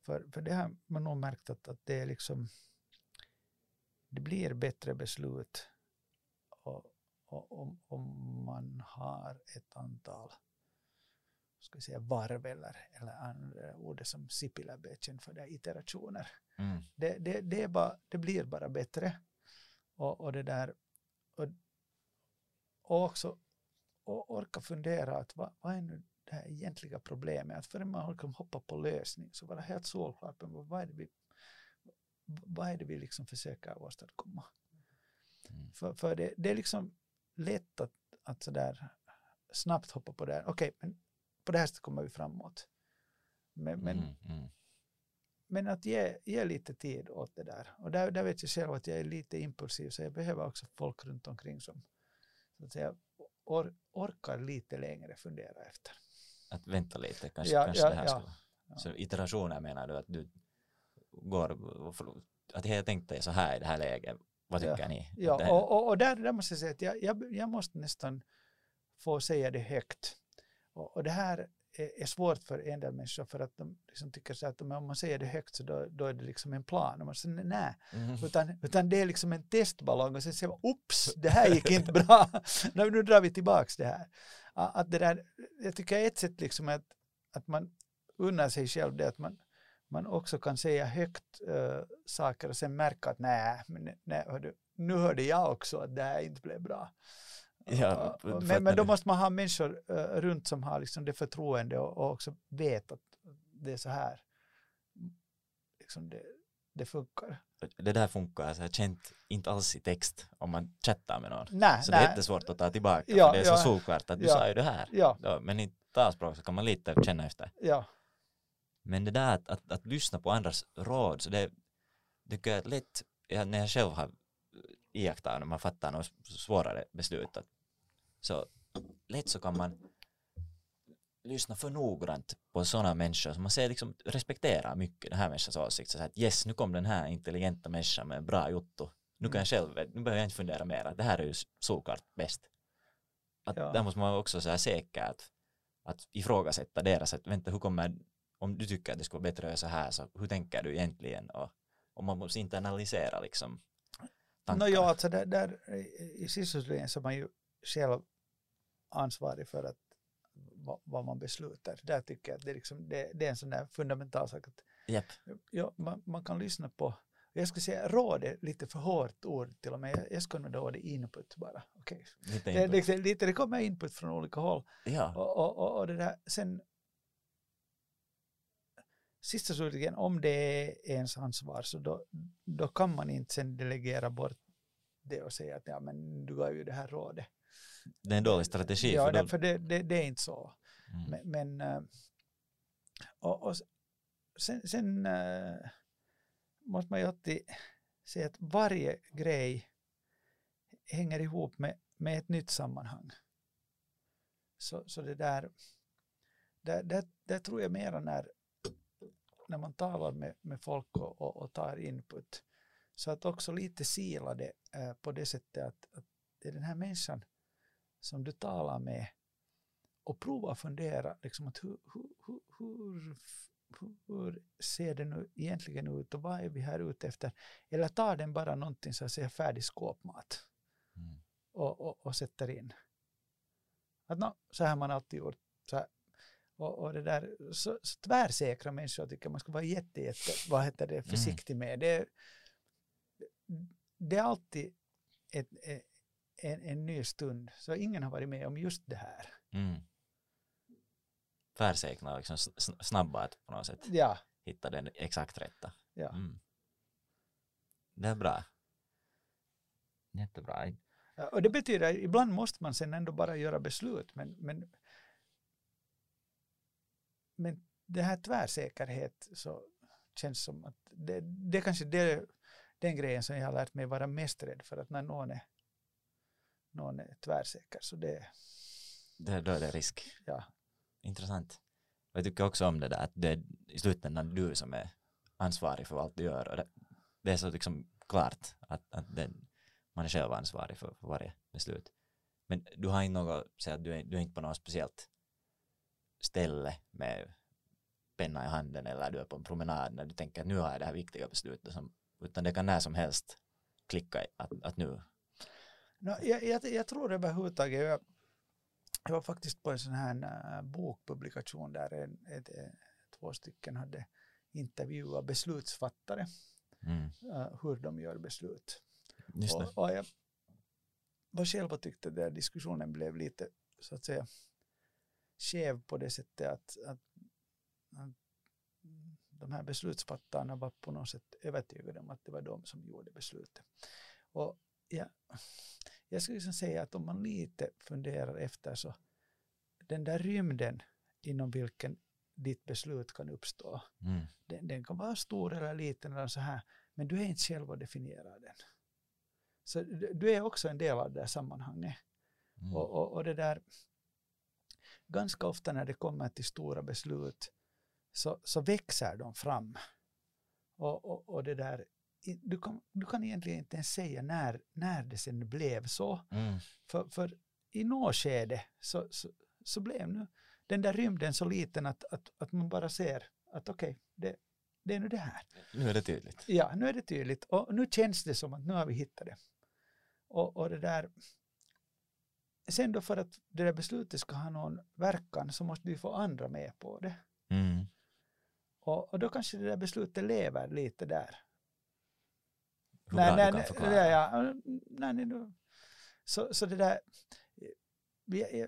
För, för det har man nog märkt att, att det är liksom det blir bättre beslut och, och, om, om man har ett antal ska jag säga, varv eller, eller andra ordet som Sipilä känd för, det är iterationer Mm. det, det, det, bara, det blir bara bättre. Och, och det där och, och också och orka fundera att vad, vad är nu det här egentliga problemet? Att förrän man liksom hoppar på lösning så vara helt solklart med vad är det vi, vad är det vi liksom försöker åstadkomma. Mm. För, för det, det är liksom lätt att, att sådär snabbt hoppa på det här. Okej, men på det här sättet kommer vi framåt. Men, men Mm. Mm. men att ge, ge lite tid åt det där. Och där, där vet jag själv att jag är lite impulsiv så jag behöver också folk runt omkring som så att säga, or, orkar lite längre fundera efter. Att vänta lite, kanske, Ja, kanske ja, det här ja, ja. Så iterationer menar du att du går, och att jag tänkte dig så här i det här läget, vad tycker Ja. ni? Ja, det- och, och, och där, där måste jag säga att jag, jag, jag måste nästan få säga det högt. Och, och det här är, är svårt för en del människor för att de liksom tycker så att om man säger det högt så då, då är det liksom en plan. Och man säger nej, Mhm. Utan, utan det är liksom en testballong och sen säger man oops, det här gick inte bra. <laughs> nu, drar vi tillbaks det här. Att det där, jag tycker ett sätt liksom att, att man unnar sig själv det att man, man också kan säga högt äh, saker och sen märka att nej, men nej hördu, nu hörde jag också att det här inte blev bra. Ja, men, men då måste man ha människor äh, runt som har liksom det förtroende och, och också vet att det är så här liksom det, det funkar. det där funkar, så jag har känt inte alls i text om man chattar med någon. Nej, Så det är nej. jättesvårt att ta tillbaka, Ja, för det är ja. så solklart att du Ja. sa ju det här. Ja, Ja, men i talspråk så kan man lite känna efter. ja, Men det där att, att, att lyssna på andras råd, så det tycker jag är lätt, när jag själv har iakttagit när man fattar något svårare beslut, att, så lätt så kan man lyssna för noggrant på sådana människor som man ser liksom respekterar mycket den här människans åsikt. Så att yes, nu kom den här intelligenta människan med en bra jotto. Nu kan jag själv, nu behöver jag inte fundera mer, det här är ju såklart bäst. Att Ja. Där måste man också säga säker att, att ifrågasätta deras, att vänta, hur kommer om du tycker att det skulle vara bättre att göra så här, så hur tänker du egentligen? Och, och man måste internalisera liksom tankar. No, ja, alltså där, där i sista så man ju själv ansvarig för att vad, vad, man beslutar. Där tycker jag att det är, liksom, det, det är en sån där fundamental sak. Att, yep. ja, man, man, kan lyssna på, jag skulle säga råd är lite för hårt ord till och med, jag, jag skulle använda ordet input bara. Okay. Lite, input. Det, liksom, lite, det kommer input från olika håll. Ja. Och, och, och, och det där, sen sista slutligen, om det är ens ansvar så då, då kan man inte sen delegera bort det och säga att ja, men du gav ju det här rådet. Det är en dålig strategi. Ja, för, då... för det, det, det, är inte så. Mm. Men, men eh, och, och sen, sen äh, måste man ju alltid säga att varje grej hänger ihop med, med ett nytt sammanhang. Så, så det där, där, där, där tror jag mera när, när man talar med, med folk och, och, och tar input, så att också lite sila det äh, på det sättet att, att det är den här människan som du talar med och prova fundera liksom att hur, hur, hur, hur, ser det nu egentligen ut och vad är vi här ute efter? Eller tar den bara någonting så att säga färdig skåpmat mm. och, och, och, sätter in. Att no, så här har man alltid gjort. Och, och det där, så, så tvärsäkra människor tycker man ska vara jätte, jätte vad heter det, mm. försiktig med. Det, det är alltid ett, en, en ny stund. Så ingen har varit med om just det här. Mm. Tvärsäkra, liksom snabba att på något sätt ja. hitta den exakt rätta. Ja. Mm. Det är bra. Jättebra. Och det betyder, ibland måste man sen ändå bara göra beslut, men, men, men det här tvärsäkerhet så känns som att det, det kanske det, den grejen som jag har lärt mig vara mest rädd för, att när någon är någon är tvärsäker. Så det, det, då är det risk. Ja. Intressant. jag tycker också om det där att det är i slutändan du som är ansvarig för allt du gör. Och det, det är så liksom klart att, att det, man är själv ansvarig för, för varje beslut. Men du har inte något, så att du är, du är inte på något speciellt ställe med penna i handen eller du är på en promenad när du tänker att nu har jag det här viktiga beslutet som, utan det kan när som helst klicka att, att nu No, jag, jag, jag tror överhuvudtaget, jag, jag var faktiskt på en sån här uh, bokpublikation där en, ett, ett, två stycken hade intervjuat beslutsfattare, mm. uh, hur de gör beslut. Och, och, jag var själv och tyckte att diskussionen blev lite, så att säga, skev på det sättet att, att, att de här beslutsfattarna var på något sätt övertygade om att det var de som gjorde beslutet. Och ja, jag skulle liksom säga att om man lite funderar efter så den där rymden inom vilken ditt beslut kan uppstå, mm. den, den, kan vara stor eller liten eller så här, men du är inte själv och definierar den. Så du är också en del av det här sammanhanget. Mm. Och, och, och, det där, ganska ofta när det kommer till stora beslut så, så växer de fram. Och, och, och det där du kan, du kan egentligen inte ens säga när, när det sen blev så. Mm. För, för i något skede så, så, så, blev nu den där rymden så liten att, att, att man bara ser att okej, okay, det, det är nu det här. Nu är det tydligt. Ja, nu är det tydligt och nu känns det som att nu har vi hittat det. Och, och det där, sen då för att det där beslutet ska ha någon verkan så måste vi få andra med på det. Mm. Och, och då kanske det där beslutet lever lite där nej, nej, förklara. Nej, ja, nej, nej, nej. Så, så det där, vi,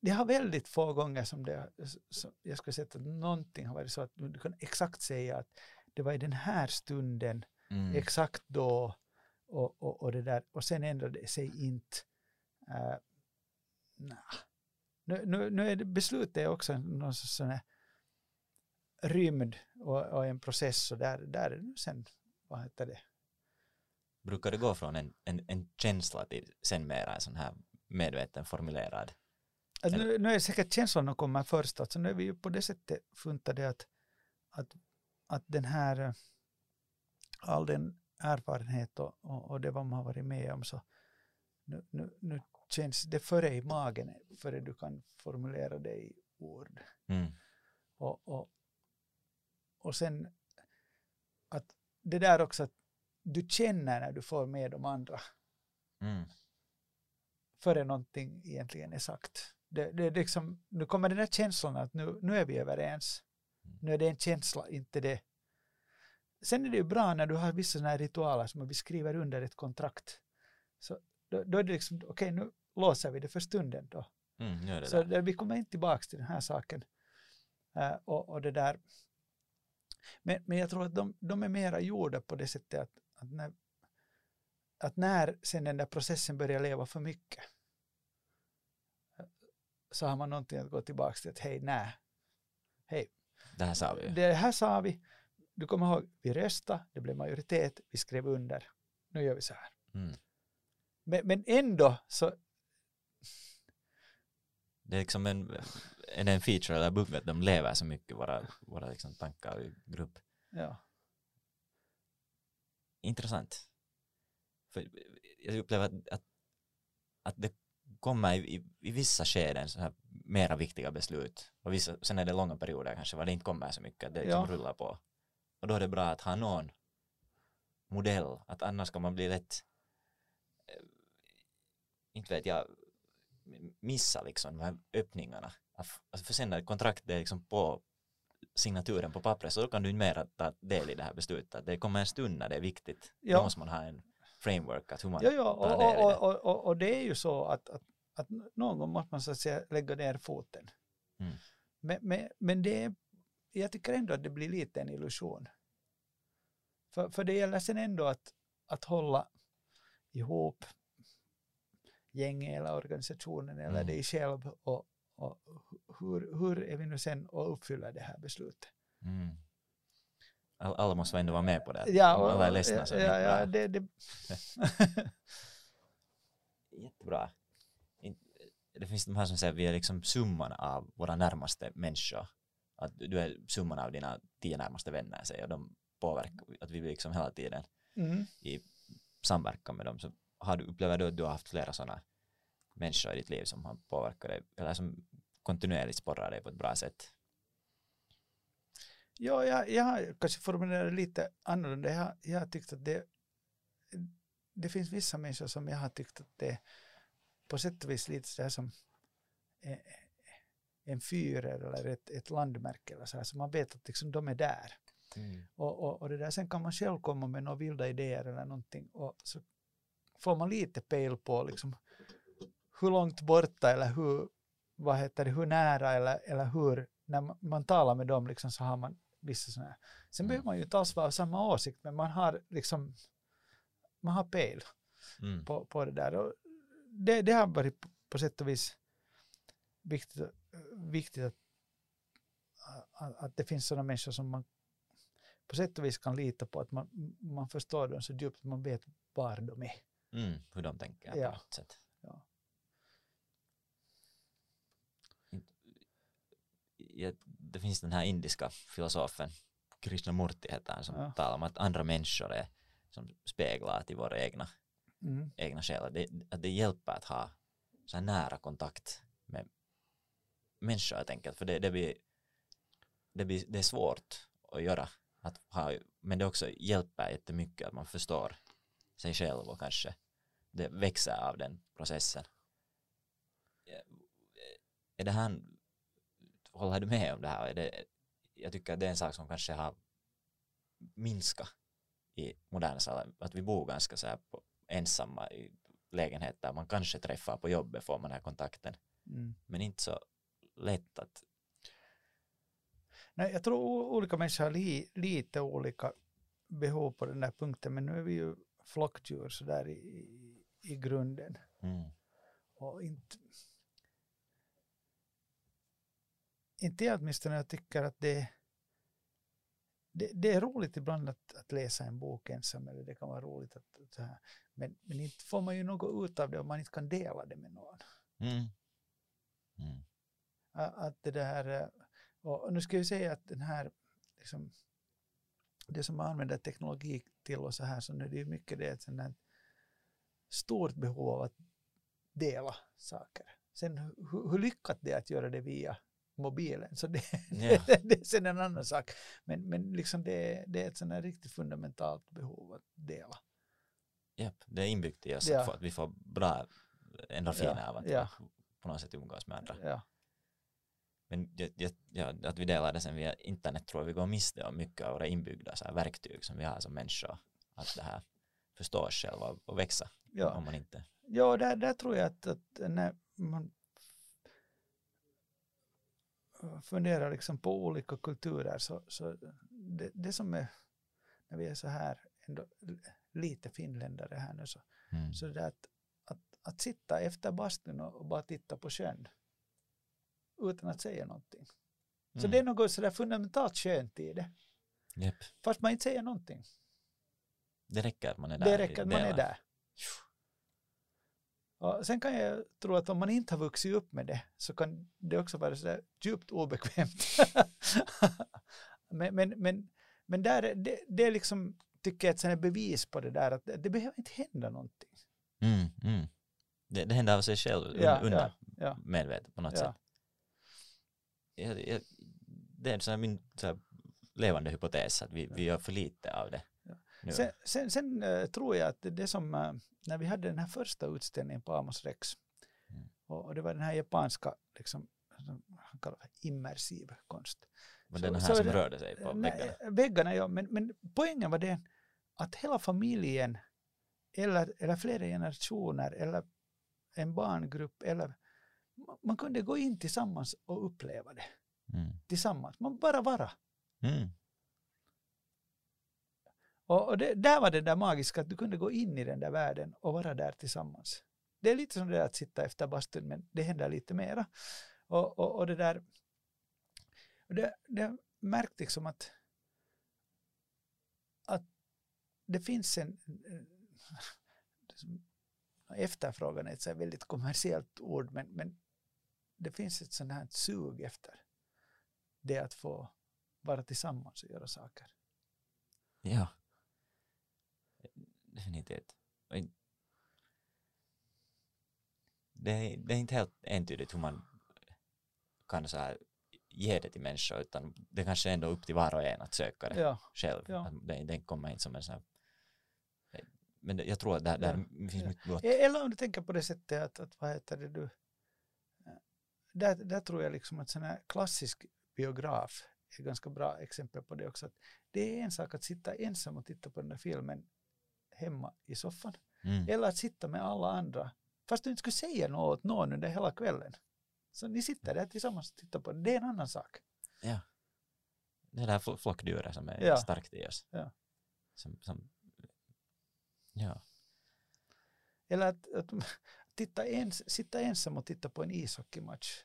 det har väldigt få gånger som det, som jag skulle säga att någonting har varit så att du kan exakt säga att det var i den här stunden, mm. exakt då och, och, och det där, och sen ändrade det sig inte. Uh, nah. nu, nu, nu är det, beslutet också någon sån här rymd och, och, en process och där, där är det sen, vad heter det? Brukar det gå från en, en, en känsla till sen mera en sån här medveten formulerad? Alltså, nu, nu är det säkert känslan som kommer först, alltså nu är vi ju på det sättet funtade att, att, att den här, all den erfarenhet och, och, och det vad man har varit med om så nu, nu, nu känns det före i magen före du kan formulera det i ord. Mm. Och, och, och sen att det där också att du känner när du får med de andra Mm. före någonting egentligen är sagt. Det, det, är liksom, nu kommer den där känslan att nu, nu är vi överens. Mm. Nu är det en känsla, inte det. Sen är det ju bra när du har vissa sådana här ritualer som vi skriver under ett kontrakt. Så då, då är det liksom, okej okay, nu låser vi det för stunden då. Mm, det Så där. det, vi kommer inte tillbaka till den här saken. Eh, och, och det där. Men, men jag tror att de, de är mera gjorda på det sättet att, att, när, att när sen den där processen börjar leva för mycket så har man någonting att gå tillbaka till att hej, nej, hej, Det här sa vi det här sa vi, du kommer ihåg, vi röstade, det blev majoritet, vi skrev under, nu gör vi så här. Mm. Men, men ändå så, Det är liksom en, det en feature eller bugg att de lever så mycket, våra, våra liksom tankar i grupp. ja, Intressant. För jag upplever att, att, att det kommer i, i, i vissa skeden så här mera viktiga beslut och vissa, sen är det långa perioder kanske var det inte kommer så mycket, det liksom Ja. rullar på. Och då är det bra att ha någon modell, att annars kan man bli lätt eh, inte vet jag missa liksom de här öppningarna. Att- Alltså för sen när kontraktet är liksom på signaturen på pappret så då kan du inte mer ta del i det här beslutet. Det kommer en stund när det är viktigt. Då Ja. måste man ha en framework att hur man ja, ja tar och, del i och, det. och, och, och, och det är ju så att, att, att någon gång måste man så att säga lägga ner foten. Mm. Men, men, men det är, jag tycker ändå att det blir lite en illusion. För, för det gäller sen ändå att, att hålla ihop gänget eller organisationen eller Mm. dig själv och, och hur, hur är vi nu sen och uppfyller det här beslutet. Mm. All, alla måste ändå vara med på det. Ja, och, alla är ledsna ja, ja, bra. det, det, <laughs> Jättebra. Det finns de här som säger att vi är liksom summan av våra närmaste människor. Att du är summan av dina tio närmaste vänner säger och de påverkar, att vi blir liksom hela tiden mm. i samverkan med dem. Så har du, upplever du att du har haft flera sådana människor i ditt liv som har påverkat dig eller som kontinuerligt sporrar dig på ett bra sätt? Ja, jag, jag kanske formulerat det lite annorlunda. Jag, jag har tyckt att det, det finns vissa människor som jag har tyckt att det på sätt och vis lite så här som eh, en fyr eller ett, ett landmärke eller så här, så man vet att liksom de är där. Och, och, och det där, sen kan man själv komma med några vilda idéer eller någonting och så får man lite pejl på liksom hur långt borta eller hur, vad heter det, hur nära eller, eller hur, när man, man talar med dem liksom så har man vissa sådana här. Sen Mm. behöver man ju inte alls vara av samma åsikt men man har liksom, man har pejl Mm. på, på det där. Och det, det har varit på, sätt och vis viktigt, viktigt att, att, att det finns sådana människor som man på sätt och vis kan lita på att man, man förstår dem så djupt man vet var de är. Mm. Hur de tänker Ja. på något sätt. Ja. Ja, det finns den här indiska filosofen Krishnamurti heter han som Ja. talar om att andra människor är som speglar till våra egna Mm. egna själar. Det, att det hjälper att ha så här nära kontakt med människor helt enkelt. För det, det, blir, det, blir, det är svårt att göra. Att ha, men det också hjälper jättemycket att man förstår sig själv och kanske det växer av den processen. Är det här, håller du med om det här? Är det, jag tycker att det är en sak som kanske har minskat i moderna samhället. Att vi bor ganska så här på, ensamma i lägenheter. Man kanske träffar på jobbet får man den här kontakten. Mm. Men inte så lätt att Nej, jag tror olika människor har li, lite olika behov på den där punkten men nu är vi ju flockdjur så där i, i, i grunden. mm, Och inte, inte jag åtminstone, jag tycker att det, det, det är roligt ibland att, att läsa en bok ensam, eller det kan vara roligt att, att så här, men, men inte får man ju något ut av det om man inte kan dela det med någon. mm, mm, A- Att det där, eh, och nu ska jag säga att den här, liksom, det som man använder teknologi till och så här, så nu är det ju mycket det sånt här stort behov av att dela saker. Sen hur, hur lyckat det är att göra det via mobilen. Så det, yeah. <laughs> det, det är sen en annan sak. Men, men liksom det, det är ett sånt här riktigt fundamentalt behov att dela. Japp, det är inbyggt i oss ja. att, vi får bra endorfiner ja. av att ja. på något sätt umgås med andra. Ja. Men jag, jag, att vi delar det sen via internet tror jag vi går miste om mycket av våra inbyggda så här verktyg som vi har som människor. Att det här förstå oss själva och växa. Ja, om man inte. ja där, där tror jag att, att när man funderar liksom på olika kulturer så, så det, det som är när vi är så här ändå lite finländare här nu så, mm. så det att, att, att sitta efter bastun och, och bara titta på sjön utan att säga någonting. Så mm. det är något sådär fundamentalt skönt i det. Yep. Fast man inte säger någonting. Det räcker att man är där. Det räcker att man är där. Och sen kan jag tro att om man inte har vuxit upp med det så kan det också vara så djupt obekvämt. <laughs> men, men, men, men där, det, det är liksom, tycker jag, ett bevis på det där att det behöver inte hända någonting. Mm, mm. Det, det händer av sig själv, ja, under ja, ja. medvetet på något sätt. Det är så min så levande hypotes att vi, vi gör för lite av det. Sen, sen, sen uh, tror jag att det som, uh, när vi hade den här första utställningen på Amos Rex, mm. och, och, det var den här japanska, liksom, han kallar det immersiv konst. Var det den här så, som det, rörde sig på väggarna? Väggarna, ja, men, men poängen var det att hela familjen, eller, eller flera generationer, eller en barngrupp, eller man kunde gå in tillsammans och uppleva det. Mm. Tillsammans, man bara vara. Mm. Och, och det, där var det där magiska att du kunde gå in i den där världen och vara där tillsammans. Det är lite som det där att sitta efter bastun men det händer lite mera. Och, och, och det där, det, det märkte liksom att, att det finns en, <laughs> efterfrågan är ett så väldigt kommersiellt ord men, men det finns ett sånt här sug efter det att få vara tillsammans och göra saker. Ja definitivt. Det är, det är inte helt entydigt hur man kan så här ge det till människor utan det kanske är ändå upp till var och en att söka det ja. själv. Ja. Det, det kommer inte som en sån här men jag tror att där, där ja. finns mycket gott. E-, eller om du tänker på det sättet att, att vad heter det du där, där tror jag liksom att sån här klassisk biograf är ganska bra exempel på det också. Att det är en sak att sitta ensam och titta på den där filmen hemma i soffan. Mm. Eller att sitta med alla andra, fast du inte skulle säga något åt någon under hela kvällen. Så ni sitter där tillsammans och tittar på det, det är en annan sak. Ja. Det är det här flockdjuret som är ja. starkt i oss. Ja. Som, som, ja. Eller att, att titta ens, sitta ensam och titta på en ishockeymatch.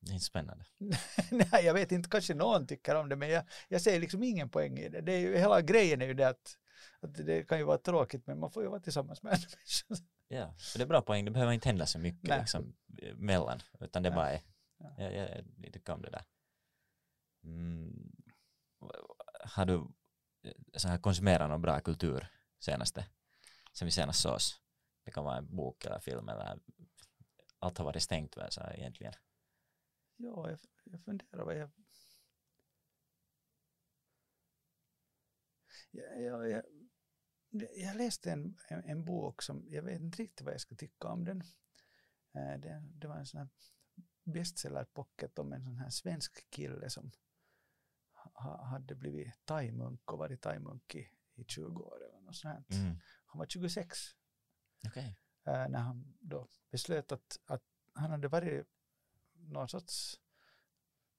Det är inte spännande. <laughs> Nej, jag vet inte, kanske någon tycker om det, men jag, jag ser liksom ingen poäng i det. det är ju, hela grejen är ju det att att det kan ju vara tråkigt men man får ju vara tillsammans med andra <laughs> människor. Ja, det är bra poäng. Det behöver inte hända så mycket liksom, mellan utan det Nej. bara är, ja. jag, jag, jag tycker om det där. Mm. Har du eh, så här konsumerat någon bra kultur senaste, sen vi senast sågs? Det kan vara en bok eller film eller allt har varit stängt väl så här, egentligen. Ja, jag, jag funderar vad jag jag, jag, jag läste en, en, en, bok som, jag vet inte riktigt vad jag ska tycka om den. Eh, det, det var en sån här bestseller-pocket om en sån här svensk kille som ha, hade blivit thaimunk och varit thaimunk i, i 20 år eller något sånt. Mm. Han var 26. Okay. Eh, när han då beslöt att, att han hade varit någon sorts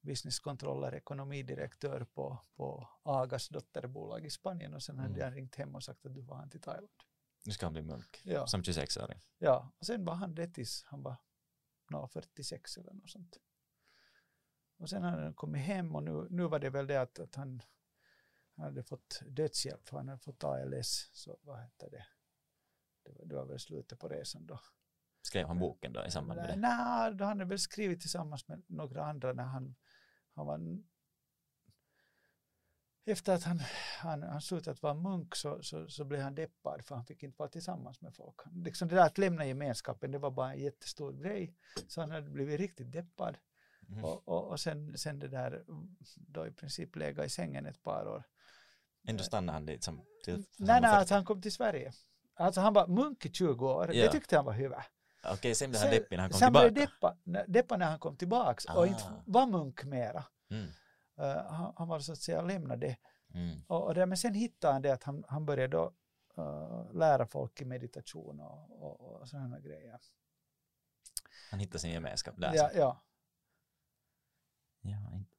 businesskontroller, ekonomidirektör på, på Agas dotterbolag i Spanien och sen hade mm. jag ringt hem och sagt att du var han till Thailand. Nu ska han bli munk, ja. som 26-åring. Ja, och sen var han det tills han var no, 46 eller något sånt. Och sen hade han kommit hem och nu, nu var det väl det att, att han, han hade fått dödshjälp för han hade fått ALS, så vad heter det? Det det var väl slutet på resan då. Skrev han boken då i samband med det? Nej, då han hade väl skrivit tillsammans med några andra när han han var efter att han, han, han slutat vara munk så, så, så blev han deppad för han fick inte vara tillsammans med folk. Liksom det där att lämna gemenskapen det var bara en jättestor grej. Så han hade blivit riktigt deppad. Mm. Och, och, och, sen, sen det där, då i princip lägga i sängen ett par år. Ändå stannade han dit som till Nej, nej, alltså han kom till Sverige. Alltså han var munk i 20 år, ja. det tyckte han var hyvä. Okej, okay, sen blev han deppig när han kom sen tillbaka. Sen blev deppa, deppa när han kom tillbaka ah. och inte var munk mera. Mm. Uh, han, han, var så att säga lämnade. Mm. Och, och det, men sen hittade han det att han, han började då uh, lära folk i meditation och, och, och sådana grejer. Han hittade sin gemenskap där. Ja, ja. ja inte.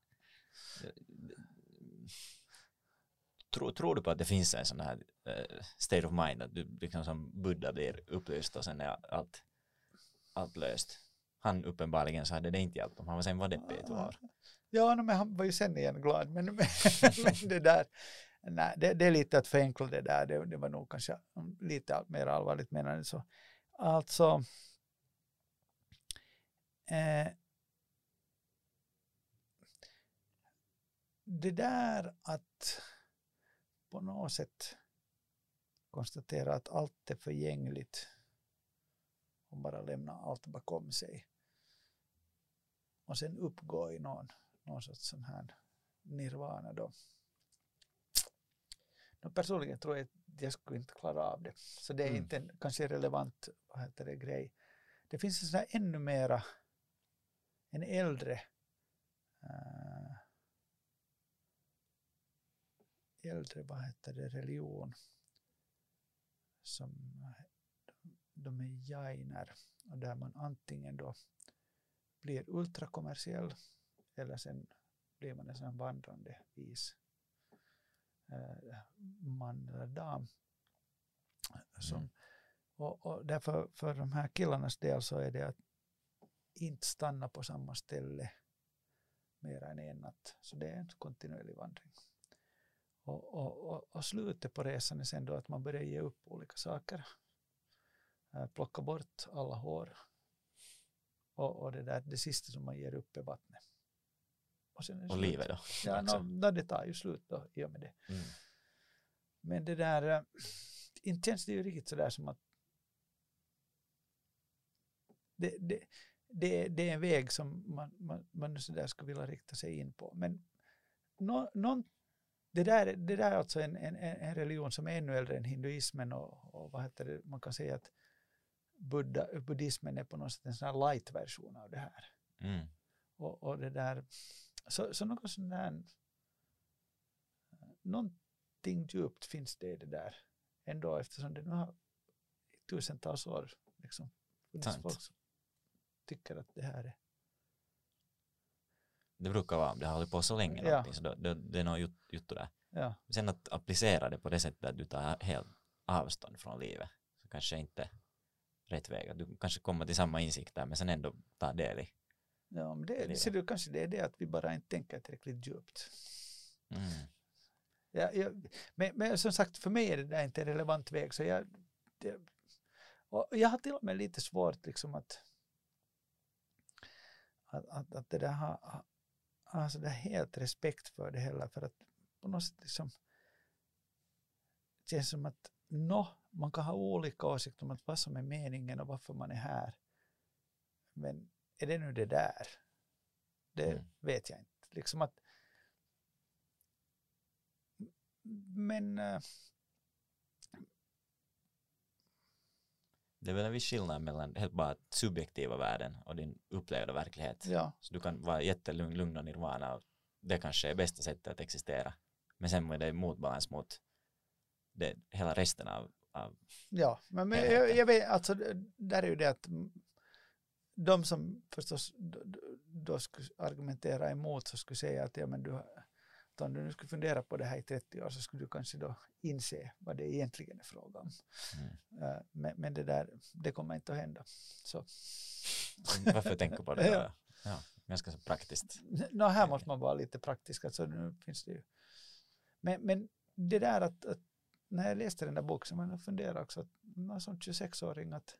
Tror, tror du på att det finns en sån här uh, state of mind, att du liksom som Buddha blir upplyst och sen är allt, allt löst? Han uppenbarligen så hade det inte hjälpt om han var sen var deppig i ett år. Ja, men han var ju sen igen glad, men, men, men det där, nej, det, det, är lite att förenkla det där, det, det var nog kanske lite mer allvarligt menande så. Alltså, eh, det där att på något sätt konstatera att allt är förgängligt och bara lämna allt bakom sig och sen uppgå i någon, någon sorts sån här nirvana då. No, personligen tror jag att jag skulle inte klara av det. Så det är mm. inte en kanske relevant vad heter det, grej. Det finns en sån här ännu mera, en äldre uh, äldre, vad heter det, religion som de är jainer och där man antingen då blir ultrakommersiell eller sen blir man en sån vandrande vis eh, man eller dam. Som, mm. och, och därför för de här killarnas del så är det att inte stanna på samma ställe mer än en natt. Så det är en kontinuerlig vandring. Och, och, och, och slutet på resan är sen då att man börjar ge upp olika saker. Eh, plocka bort alla hår. Och, och det, där, det sista som man ger upp är vattnet. Och, sen är och livet då? Ja, no, no, det tar ju slut då i och med det. Mm. Men det där, äh, inte känns det ju riktigt sådär som att det, det, det, det är en väg som man, man, man sådär skulle vilja rikta sig in på. Men no, någon, det, där, det där är alltså en, en, en religion som är ännu äldre än hinduismen och, och vad heter det, man kan säga att Buddha, buddhismen är på något sätt en sån här light-version av det här. Mm. Och, och det där, så, så något sånt där, någonting djupt finns det i det där ändå eftersom det nu har tusentals år liksom funnits folk som tycker att det här är det brukar vara, det har hållit på så länge ja. så det, det, det är något jotto där. Ja. Sen att applicera det på det sättet att du tar helt avstånd från livet så kanske inte rätt väg. Du kanske kommer till samma insikter men sen ändå tar del i Ja, men det, ser du, kanske det är det att vi bara inte tänker tillräckligt djupt. Mm. Ja, jag, men, men som sagt, för mig är det där inte en relevant väg. Så jag, det, jag har till och med lite svårt liksom att, att, att, att det där har, har så där helt respekt för det heller. För att på något sätt liksom, det känns som att no, man kan ha olika åsikter om vad som är meningen och varför man är här. Men är det nu det där? Det mm. vet jag inte. Liksom att, men äh, det är väl en viss skillnad mellan helt bara subjektiva värden och din upplevda verklighet. Ja. Så du kan vara jättelugn lugn och nirvana och det kanske är bästa sättet att existera. Men sen är det motbalans mot det, hela resten av, av Ja, men, men jag, jag, vet, alltså där är ju det att de som förstås då skulle argumentera emot så skulle säga att ja, men du, om du nu skulle fundera på det här i 30 år så skulle du kanske då inse vad det egentligen är fråga om. Mm. Uh, men, men, det där, det kommer inte att hända. Så. Mm, varför tänker på det? <laughs> ja. ja, ganska så praktiskt. No, här måste man vara lite praktisk. Alltså, nu finns det ju. Men, men det där att, att när jag läste den där boken så man funderade också att någon som 26-åring att,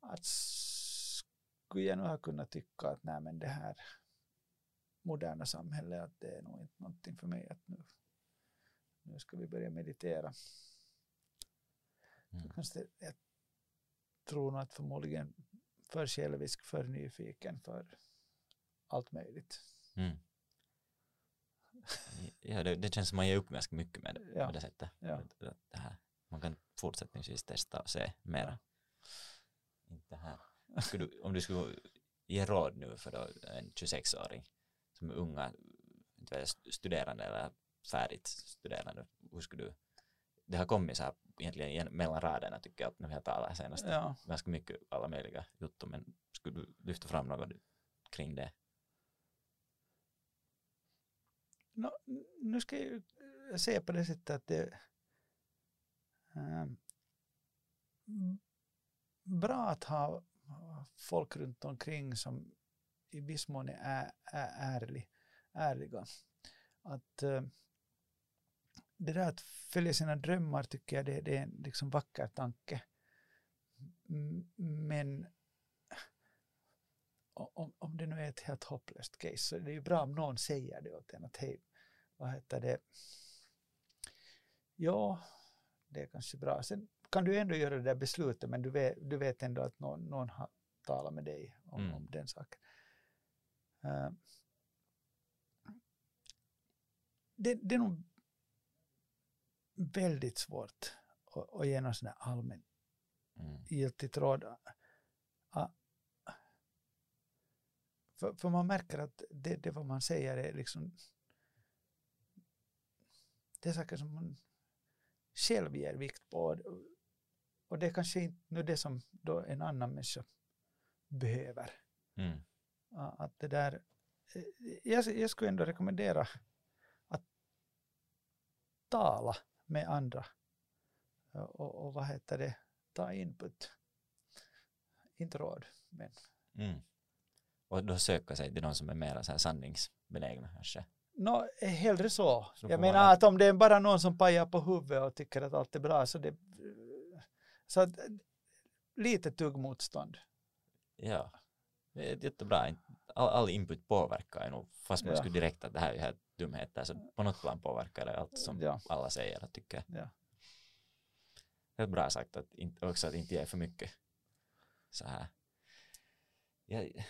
att skulle jag nu ha kunnat tycka att nej men det här moderna samhället att det är nog inte någonting för mig att nu, nu ska vi börja meditera. Mm. Jag tror nog att förmodligen för självisk, för nyfiken, för allt möjligt. Mm. Ja, det, det, känns som man ger upp ganska mycket med det, ja. med det sättet. Ja. Det, det här. Man kan fortsättningsvis testa och se mera. Inte här. Du, om du skulle ge råd nu för då en 26-åring som är unga, studerande eller färdigt studerande, hur skulle du det har kommit så här egentligen mellan raderna tycker jag att när vi har talat senast ja. ganska mycket alla möjliga juttor men skulle du lyfta fram något kring det? No, nu ska jag se på det sättet att det äh, bra att ha folk runt omkring som i viss mån är, är ärlig, ärliga. Att äh, det där att följa sina drömmar tycker jag det, det är en liksom vacker tanke. Men om, om det nu är ett helt hopplöst case så det är ju bra om någon säger det åt en att hej, vad heter det? Ja, det är kanske bra. Sen kan du ändå göra det där beslutet men du vet, du vet ändå att någon, någon har talat med dig om, mm. om den saken. Uh, det, det är nog väldigt svårt att, att ge någon sån här allmän mm. giltigt råd. För, för man märker att det, det vad man säger är liksom det är saker som man själv ger vikt på. Och det är kanske inte nu det som då en annan människa behöver. Mm. Att det där, jag, jag skulle ändå rekommendera att tala med andra och, och vad heter det, ta input. Inte råd, men. Mm. Och då söka sig till de som är mer så här sanningsbenägna kanske? No, hellre så. så jag menar att om det är bara någon som pajar på huvudet och tycker att allt är bra så det så att lite tuggmotstånd. Ja, det är jättebra. All, all input påverkar nog, fast man ja. skulle direkt att det här är helt dumheter, så på något plan påverkar det allt som ja. alla säger och tycker. Ja. Helt bra sagt att inte, också att inte ge för mycket så här. Ja.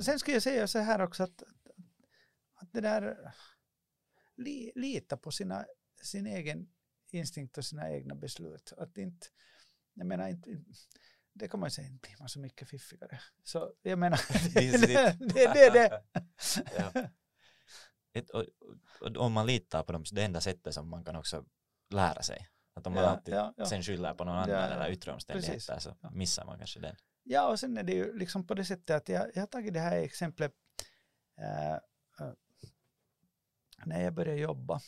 Sen skulle jag säga så här också att, att det där li, lita på sina, sin egen instinkt och sina egna beslut. Att inte, jag menar inte, det kan man säga, inte blir man så mycket fiffigare. Så jag menar, <laughs> det, det, det, det, <laughs> ja. Ett, och, och, om man litar på dem så det enda sättet som man kan också lära sig. Att om man ja, alltid ja, ja. sen skyller på någon annan eller yttre omständigheter så missar man kanske den. Ja, och sen är det ju liksom på det sättet att jag, jag har tagit det här exemplet äh, äh, när jag började jobba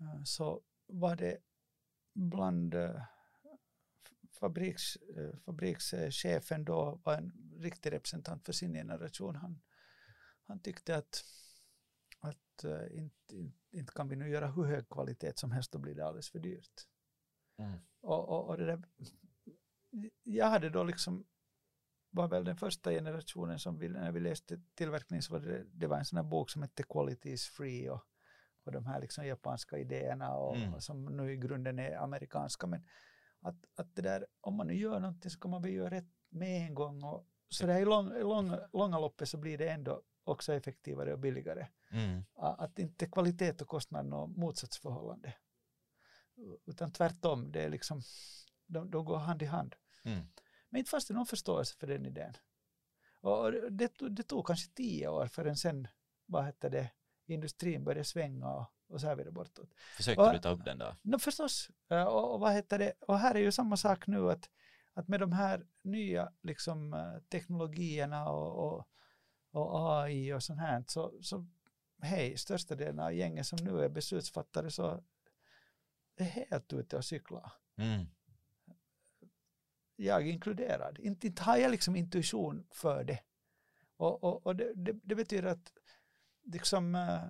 äh, så var det bland fabriks, fabrikschefen då var en riktig representant för sin generation. Han, han tyckte att att uh, inte, inte, inte, kan vi nu göra hur hög kvalitet som helst, då blir det alldeles för dyrt. Mm. Och, och, och, det där, jag hade då liksom, var väl den första generationen som vi, när vi läste tillverkning så var det, det var en sån här bok som hette Quality is free och, och de här liksom japanska idéerna och, mm. som nu i grunden är amerikanska. Men att, att det där, om man nu gör någonting så kan man väl göra rätt med en gång och så där i lång, lång, långa loppet så blir det ändå också effektivare och billigare. Mm. Att inte kvalitet och kostnad något motsatsförhållande. Utan tvärtom, det är liksom, de, de går hand i hand. Mm. Men inte fanns det någon förståelse för den idén. Och det, det tog kanske tio år förrän sen, vad hette det, industrin började svänga och, och så här vidare bortåt. Försökte och, du ta upp den då? No, förstås. Och, och, vad heter det, och här är ju samma sak nu att, att med de här nya liksom, eh, teknologierna och, och och AI och sånt här, så, så hej, största delen av gänget som nu är beslutsfattare så är helt ute och cyklar. Mm. Jag inkluderad. Inte, inte har jag liksom intuition för det. Och, och, och det, det, det, betyder att liksom uh,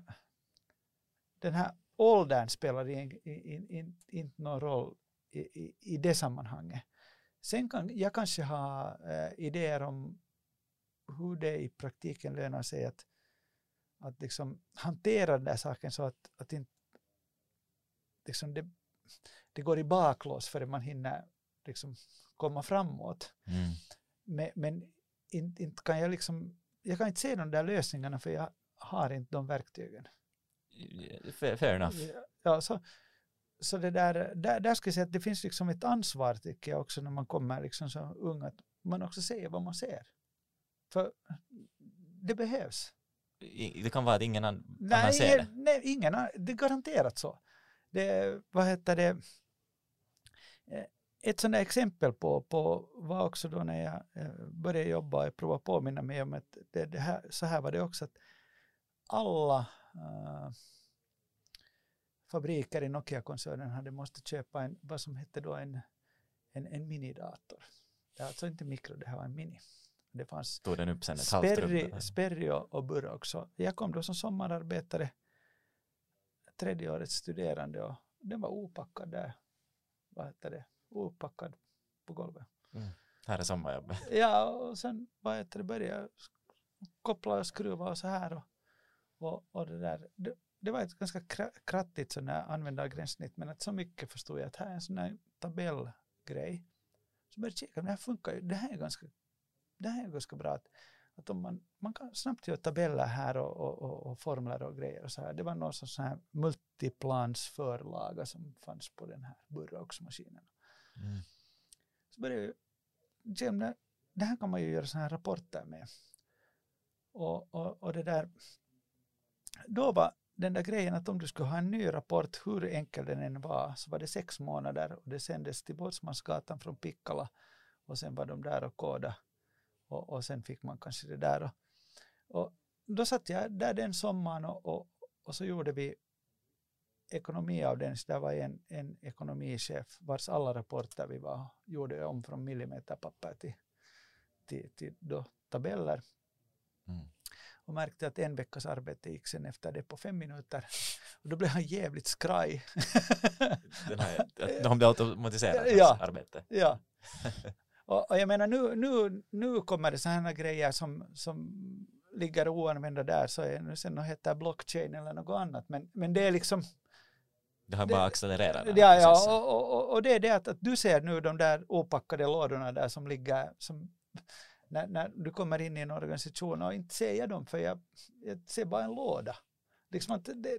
den här åldern spelar inte in, in, in, någon roll i, i, i det sammanhanget. Sen kan jag kanske ha uh, idéer om hur det i praktiken lönar sig att, att liksom hantera den där saken så att, att inte liksom det, det går i baklås förrän man hinner liksom komma framåt. Mm. Men, men inte, inte kan jag liksom jag kan inte se de där lösningarna för jag har inte de verktygen. Fair, fair enough. Ja, så, så det där, där, där ska jag säga att det finns liksom ett ansvar tycker jag också när man kommer liksom som ung att man också säger vad man ser. För det behövs. Det kan vara att ingen annan nej, ser det? Nej, ingen, det är garanterat så. Det, vad heter det, eh, ett sådant exempel på, på var också då när jag eh, började jobba och provade påminna mig om att det, det här, så här var det också att alla uh, fabriker i Nokia-koncernen hade måste köpa en, vad som hette då en, en, en minidator. Det är alltså inte mikro, det här var en mini. Det fanns Stod den upp sen ett Sperry, Sperry och, och Burrock. Så jag kom då som sommararbetare, tredje årets studerande och den var opackad där. Vad heter det? Opackad på golvet. Mm. Här är sommarjobbet. Ja, och sen vad heter det, började koppla och skruva och så här. Och, och, och det där. Det, det var ett ganska krattigt sån här användargränssnitt men att så mycket förstod jag att här är en sån här tabellgrej. Så började jag kika, det här funkar ju, det här är ganska, det här är ganska bra att, att om man, man kan snabbt göra tabeller här och, och, och, och formler och grejer och så här. Det var någon sån här multiplansförlaga som fanns på den här Burroughs-maskinen. Mm. Så började jag det här kan man ju göra såna här rapporter med. Och, och, och det där, då var den där grejen att om du skulle ha en ny rapport, hur enkel den än var, så var det sex månader och det sändes till Båtsmansgatan från Pikkala och sen var de där och kodade och, och sen fick man kanske det där. Och, och då satt jag där den sommaren och, och, och så gjorde vi ekonomi av den, så där var en, en ekonomichef vars alla rapporter vi var, gjorde om från millimeterpapper till, till, till då, tabeller. Mm och märkte att en veckas arbete gick sen efter det på fem minuter. Och då blev han jävligt skraj. <laughs> Den här, <laughs> att de blir automatiserade ja, arbete. Ja. Och, och, jag menar nu, nu, nu kommer det sådana grejer som, som ligger oanvända där så är det sen något heter blockchain eller något annat men, men det är liksom det har bara accelererat. Ja, ja och, och, och, det är det att, att du ser nu de där opackade lådorna där som ligger som när, när du kommer in i en organisation och inte ser jag dem för jag, jag ser bara en låda. Liksom att det,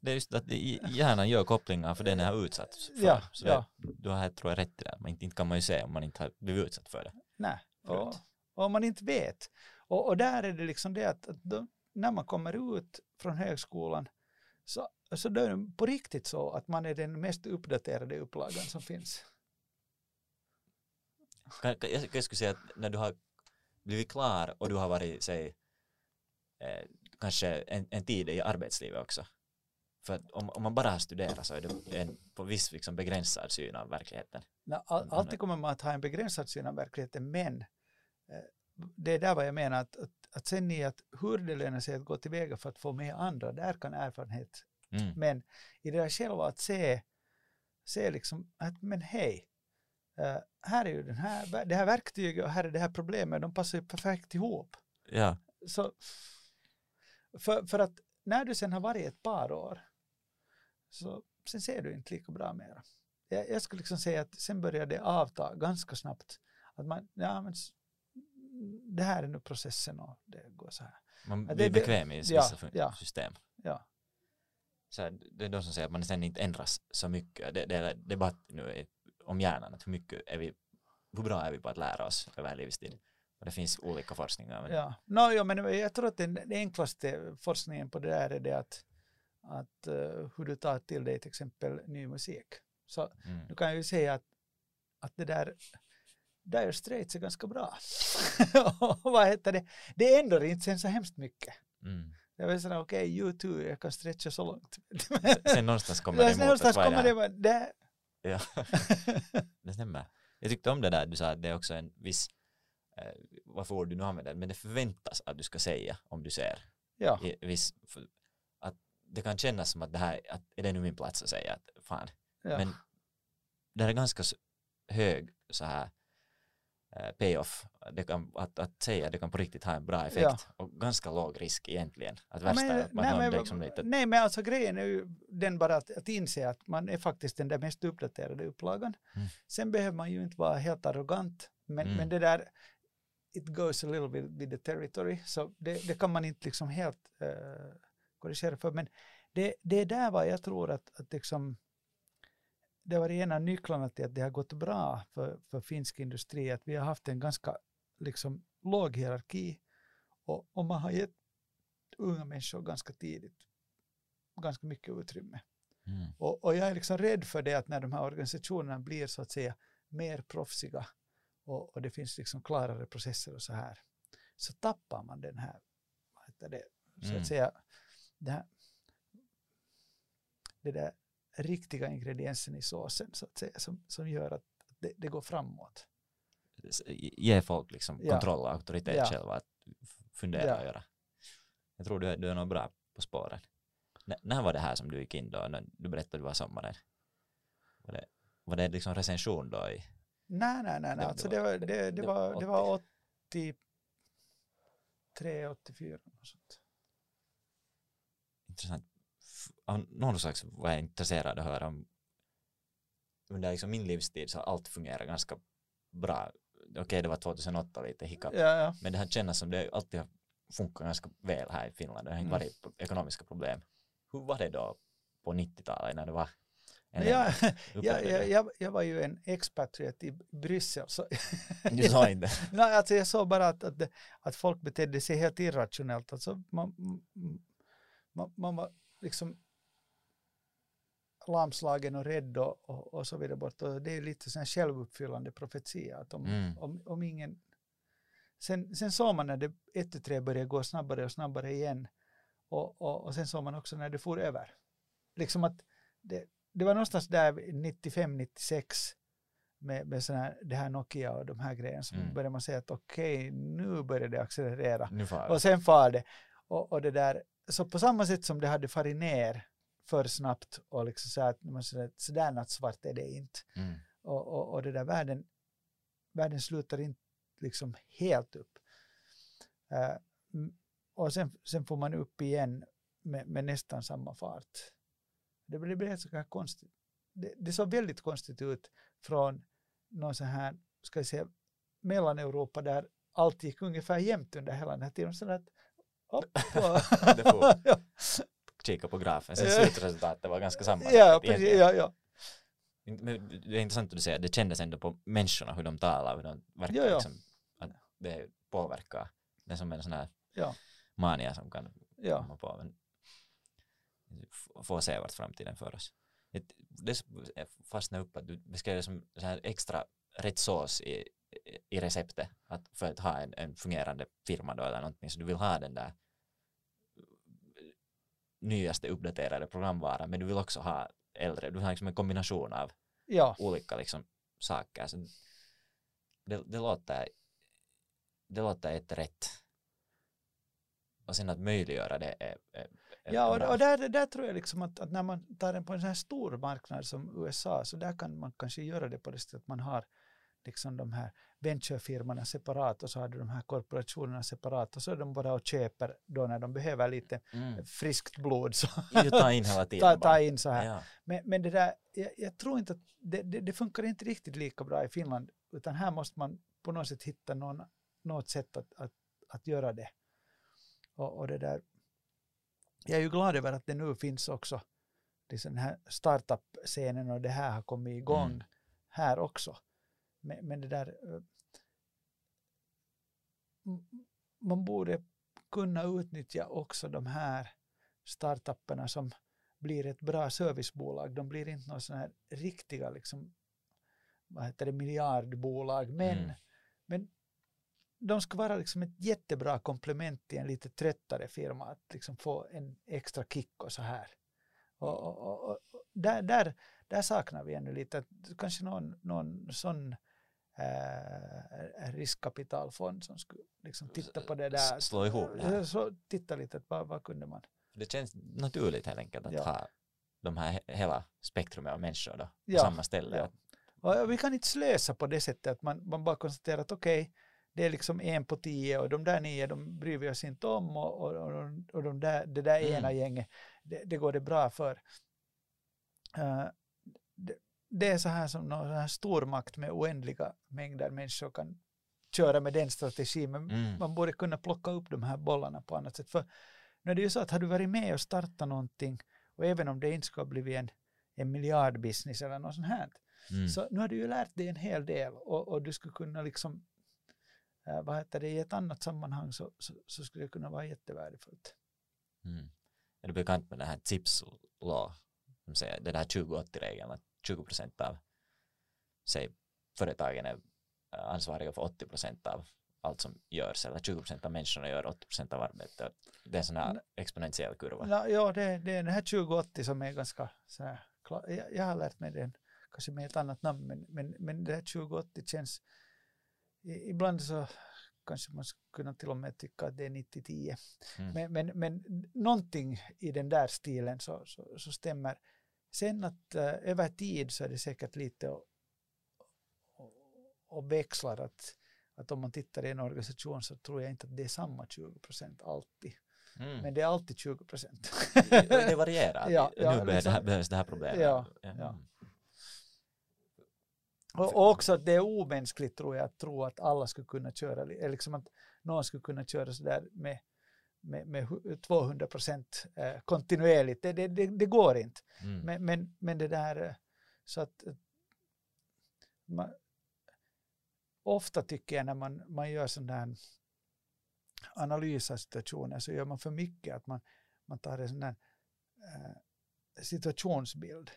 det är just att hjärnan gör kopplingar för den är utsatt för. Ja, så ja. Det, du har tror jag rätt i det. Men inte, inte kan man ju se om man inte har blivit utsatt för det. Nej, och, och om man inte vet. Och, och där är det liksom det att, att då, när man kommer ut från högskolan så, så då är det på riktigt så att man är den mest uppdaterade upplagan som finns. Jag skulle säga att när du har blivit klar och du har varit, säg, eh, kanske en, en tid i arbetslivet också. För om, om man bara studerar så är det en på viss liksom begränsad syn av verkligheten. No, all, alltid kommer man att ha en begränsad syn av verkligheten, men eh, det är där vad jag menar, att, att, att sen i att hur det lönar sig att gå tillväga för att få med andra, där kan erfarenhet. Mm. Men i det där själva att se, se liksom att men hej, här är ju den här, det här verktyget och här är det här problemet, de passar ju perfekt ihop. Ja. Så, för, för att när du sen har varit ett par år, så sen ser du inte lika bra mera. Jag, jag skulle liksom säga att sen börjar det avta ganska snabbt. Att man, ja men det här är nu processen och det går så här. Man blir det, bekväm i vissa ja, system. Ja. Så här, det är de som säger att man sen inte ändras så mycket. Det, det är debatt nu om hjärnan, att hur mycket är vi, hur bra är vi på att lära oss över livstid? Och det finns olika forskningar. Men... Ja, no, ja, men jag tror att den, den enklaste forskningen på det där är det att, att uh, hur du tar till dig till exempel ny musik. Så mm. du kan ju säga att, att det där Dire Straits är ganska bra. <laughs> vad heter det? Det ändrar inte sen så hemskt mycket. Mm. Jag vill säga okej, okay, U2, jag kan stretcha så långt. sen någonstans kommer det emot. Någonstans kommer det, det, Ja, <laughs> det stämmer. Jag tyckte om det där du sa att det är också en viss, eh, varför ord du nu använder, men det förväntas att du ska säga om du ser. Ja. I, viss, för, att det kan kännas som att det här, att är det nu min plats att säga att fan. Ja. Men det är ganska hög så här payoff, det kan, att, att säga det kan på riktigt ha en bra effekt ja. och ganska låg risk egentligen. Att värsta men, att man nej, men, liksom lite... nej men alltså grejen är ju den bara att, att inse att man är faktiskt den där mest uppdaterade upplagan. Mm. Sen behöver man ju inte vara helt arrogant men, mm. men det där it goes a little bit with the territory, så det, det kan man inte liksom helt uh, korrigera för, men det, det är där vad jag tror att, att liksom, det var en av nycklarna till att det har gått bra för, för finsk industri, att vi har haft en ganska liksom, låg hierarki och, och man har gett unga människor ganska tidigt ganska mycket utrymme. Mm. Och, och, jag är liksom rädd för det att när de här organisationerna blir så att säga mer proffsiga och, och det finns liksom klarare processer och så här, så tappar man den här, vad heter det, så att mm. säga, det, här, det där riktiga ingrediensen i såsen så att säga, som, som gör att det, det går framåt. Ge folk liksom kontroll och auktoritet ja. själva att fundera ja. och göra. Jag tror du du är nog bra på spåren. N när var det här som du gick in då? När du berättade det var sommaren. Var det, var det liksom recension då i Nej, nej, nej, nej. Alltså det, var, det, det, var, det var 83, 84 och sånt. Intressant. Av någon slags var jag intresserad av att höra om under liksom min livstid så har allt fungerat ganska bra. Okej, okay, det var 2008 lite hiccup, ja, ja. men det har känts som det alltid har funkat ganska väl här i Finland. Det har inte mm. varit ekonomiska problem. Hur var det då på 90-talet när det var jag, jag, <laughs> jag, jag, var ju en expatriat i Bryssel. Så <laughs> du sa inte? <laughs> Nej, alltså jag såg bara att, att, att folk betedde sig helt irrationellt. Alltså man, man, man var liksom lamslagen och rädd och, och, och så vidare bort. Och det är lite sån självuppfyllande profetia. Att om, mm. om, om ingen... Sen, sen såg man när det ett och tre började gå snabbare och snabbare igen. Och, och, och sen såg man också när det for över. Liksom att det, det var någonstans där 95-96 med, med såna här, det här Nokia och de här grejerna så mm. började man säga att okej, okay, nu börjar det accelerera. Och sen far det. Och, och det där, så på samma sätt som det hade farit ner för snabbt och liksom så att man säger så där nattsvart är det inte. Mm. Och, och, och det där världen, världen slutar inte liksom helt upp. Uh, och sen, sen får man upp igen med, med nästan samma fart. Det blev, det så här konstigt. Det, det såg väldigt konstigt ut från någon så här, ska jag säga, Mellaneuropa där allt gick ungefär jämnt under hela den här tiden. Så att, <laughs> <laughs> ja. Kika på grafen, sen slutresultatet var ganska samma. Ja, precis, ja, ja. Men det är intressant att du säger, det kändes ändå på människorna hur de talar, hur de verkar ja, ja. Liksom, att det påverkar. Det är som en sån här ja. mania som kan komma på. Men få se vart framtiden för oss. Det fastnar upp att du beskrev det som så här extra rätt sås i, i receptet. Att för att ha en, en fungerande firma då eller någonting. Så du vill ha den där nyaste uppdaterade programvaran. Men du vill också ha äldre, du vill ha liksom en kombination av ja. olika liksom saker. Så det, det låter det låter ett rätt. Och sen att möjliggöra det är, är Ja, och, och där, där tror jag liksom att, att, när man tar den på en sån här stor marknad som USA så där kan man kanske göra det på det sättet att man har liksom de här venturefirmorna separat och så har du de här korporationerna separat och så är de bara och köper då när de behöver lite mm. friskt blod. Så ta in hela tiden. ta, ta in så här. Ja. Men, men det där, jag, jag tror inte att det, det, det, funkar inte riktigt lika bra i Finland utan här måste man på något sätt hitta någon, något sätt att, att, att göra det. Och, och det där, jag är ju glad över att det nu finns också liksom den här startup-scenen och det här har kommit igång mm. här också. Men, men det där eh, man borde kunna utnyttja också de här startupperna som blir ett bra servicebolag. De blir inte några sådana här riktiga liksom, vad heter det, miljardbolag, men, mm. men de ska vara liksom ett jättebra komplement till en lite tröttare firma, att liksom få en extra kick och så här. Och, och, och, och där, där, där saknar vi ännu lite, kanske någon, någon sån äh, riskkapitalfond som skulle liksom titta på det där. Slå ihop det här. Så, titta lite, vad, vad kunde man? Det känns naturligt helt enkelt att ja. ha de här hela spektrumet av människor då, på ja. samma ställe. Ja. Och vi kan inte slösa på det sättet att man, man bara konstaterar att okej, okay, det är liksom en på tio och de där nio de bryr vi oss inte om och, och, och, och de där, det där mm. ena gänget det, det, går det bra för. Uh, det, det, är så här som någon här stormakt med oändliga mängder människor kan köra med den strategin, men mm. man borde kunna plocka upp de här bollarna på annat sätt. För nu är det ju så att har du varit med och startat någonting, och även om det inte ska bli en, en miljardbusiness eller något sånt här, mm. så nu har du ju lärt dig en hel del och, och du skulle kunna liksom, äh, vad heter det, i ett annat sammanhang så, så, så skulle det kunna vara jättevärdefullt. Mm. Är du bekant med det här tips law, som säger det där 20-80-regeln, att 20 procent av säg, företagen är ansvariga för 80 procent av allt som görs, eller 20 procent av människorna gör 80 procent av arbetet. Det är en sån här exponentiell kurva. Ja, det, det är den här 2080 som är ganska så här, jag, jag har lärt mig den, kanske med ett annat namn, men, men, men det här 2080 känns, ibland så kanske man skulle kunna till och med tycka att det är 90-10. Mm. Men, men, men någonting i den där stilen så, så, så stämmer. Sen att uh, över tid så är det säkert lite och, och, och växlar att, att om man tittar i en organisation så tror jag inte att det är samma 20 procent alltid. Mm. Men det är alltid 20 procent. det varierar. <laughs> ja, ja, nu behövs, det här, behövs det här problemet. Ja, ja. Och, och också att det är omänskligt tror jag att tro att alla skulle kunna köra, liksom att någon skulle kunna köra sådär med, med, med 200 procent eh, kontinuerligt. Det, det, det, det, går inte. Mm. Men, men, men det där eh, så att eh, man, ofta tycker jag när man, man gör sån där analys av situationer så gör man för mycket att man, man tar en sån eh, situationsbild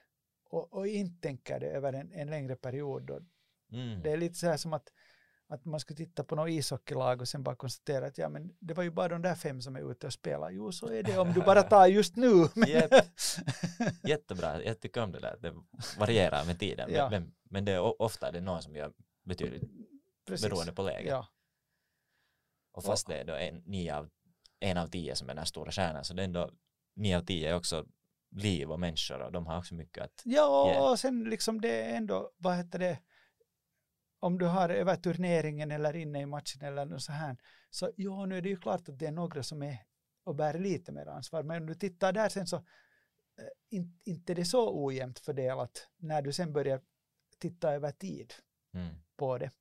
och, och inte tänker det över en, en längre period. Mm. Det är lite så här som att, att man ska titta på något ishockeylag och sen bara konstatera att ja, men det var ju bara de där fem som är ute och spelar. Jo, så är det om du bara tar just nu. <laughs> Jätte, <laughs> jättebra, jag tycker om det där. Det varierar med tiden. Ja. Men, men det är ofta det är någon som gör betydligt Precis. beroende på läget. Ja. Och fast det är då en, nio av, en av tio som är den stora stjärnan så det är ändå nio av tio är också liv och människor och de har också mycket att Ja, ge. och sen liksom det är ändå, vad heter det, om du har över turneringen eller inne i matchen eller något så här, så ja, nu är det ju klart att det är några som är och bär lite mer ansvar, men om du tittar där sen så äh, in, inte det är så ojämnt fördelat när du sen börjar titta över tid mm. på det.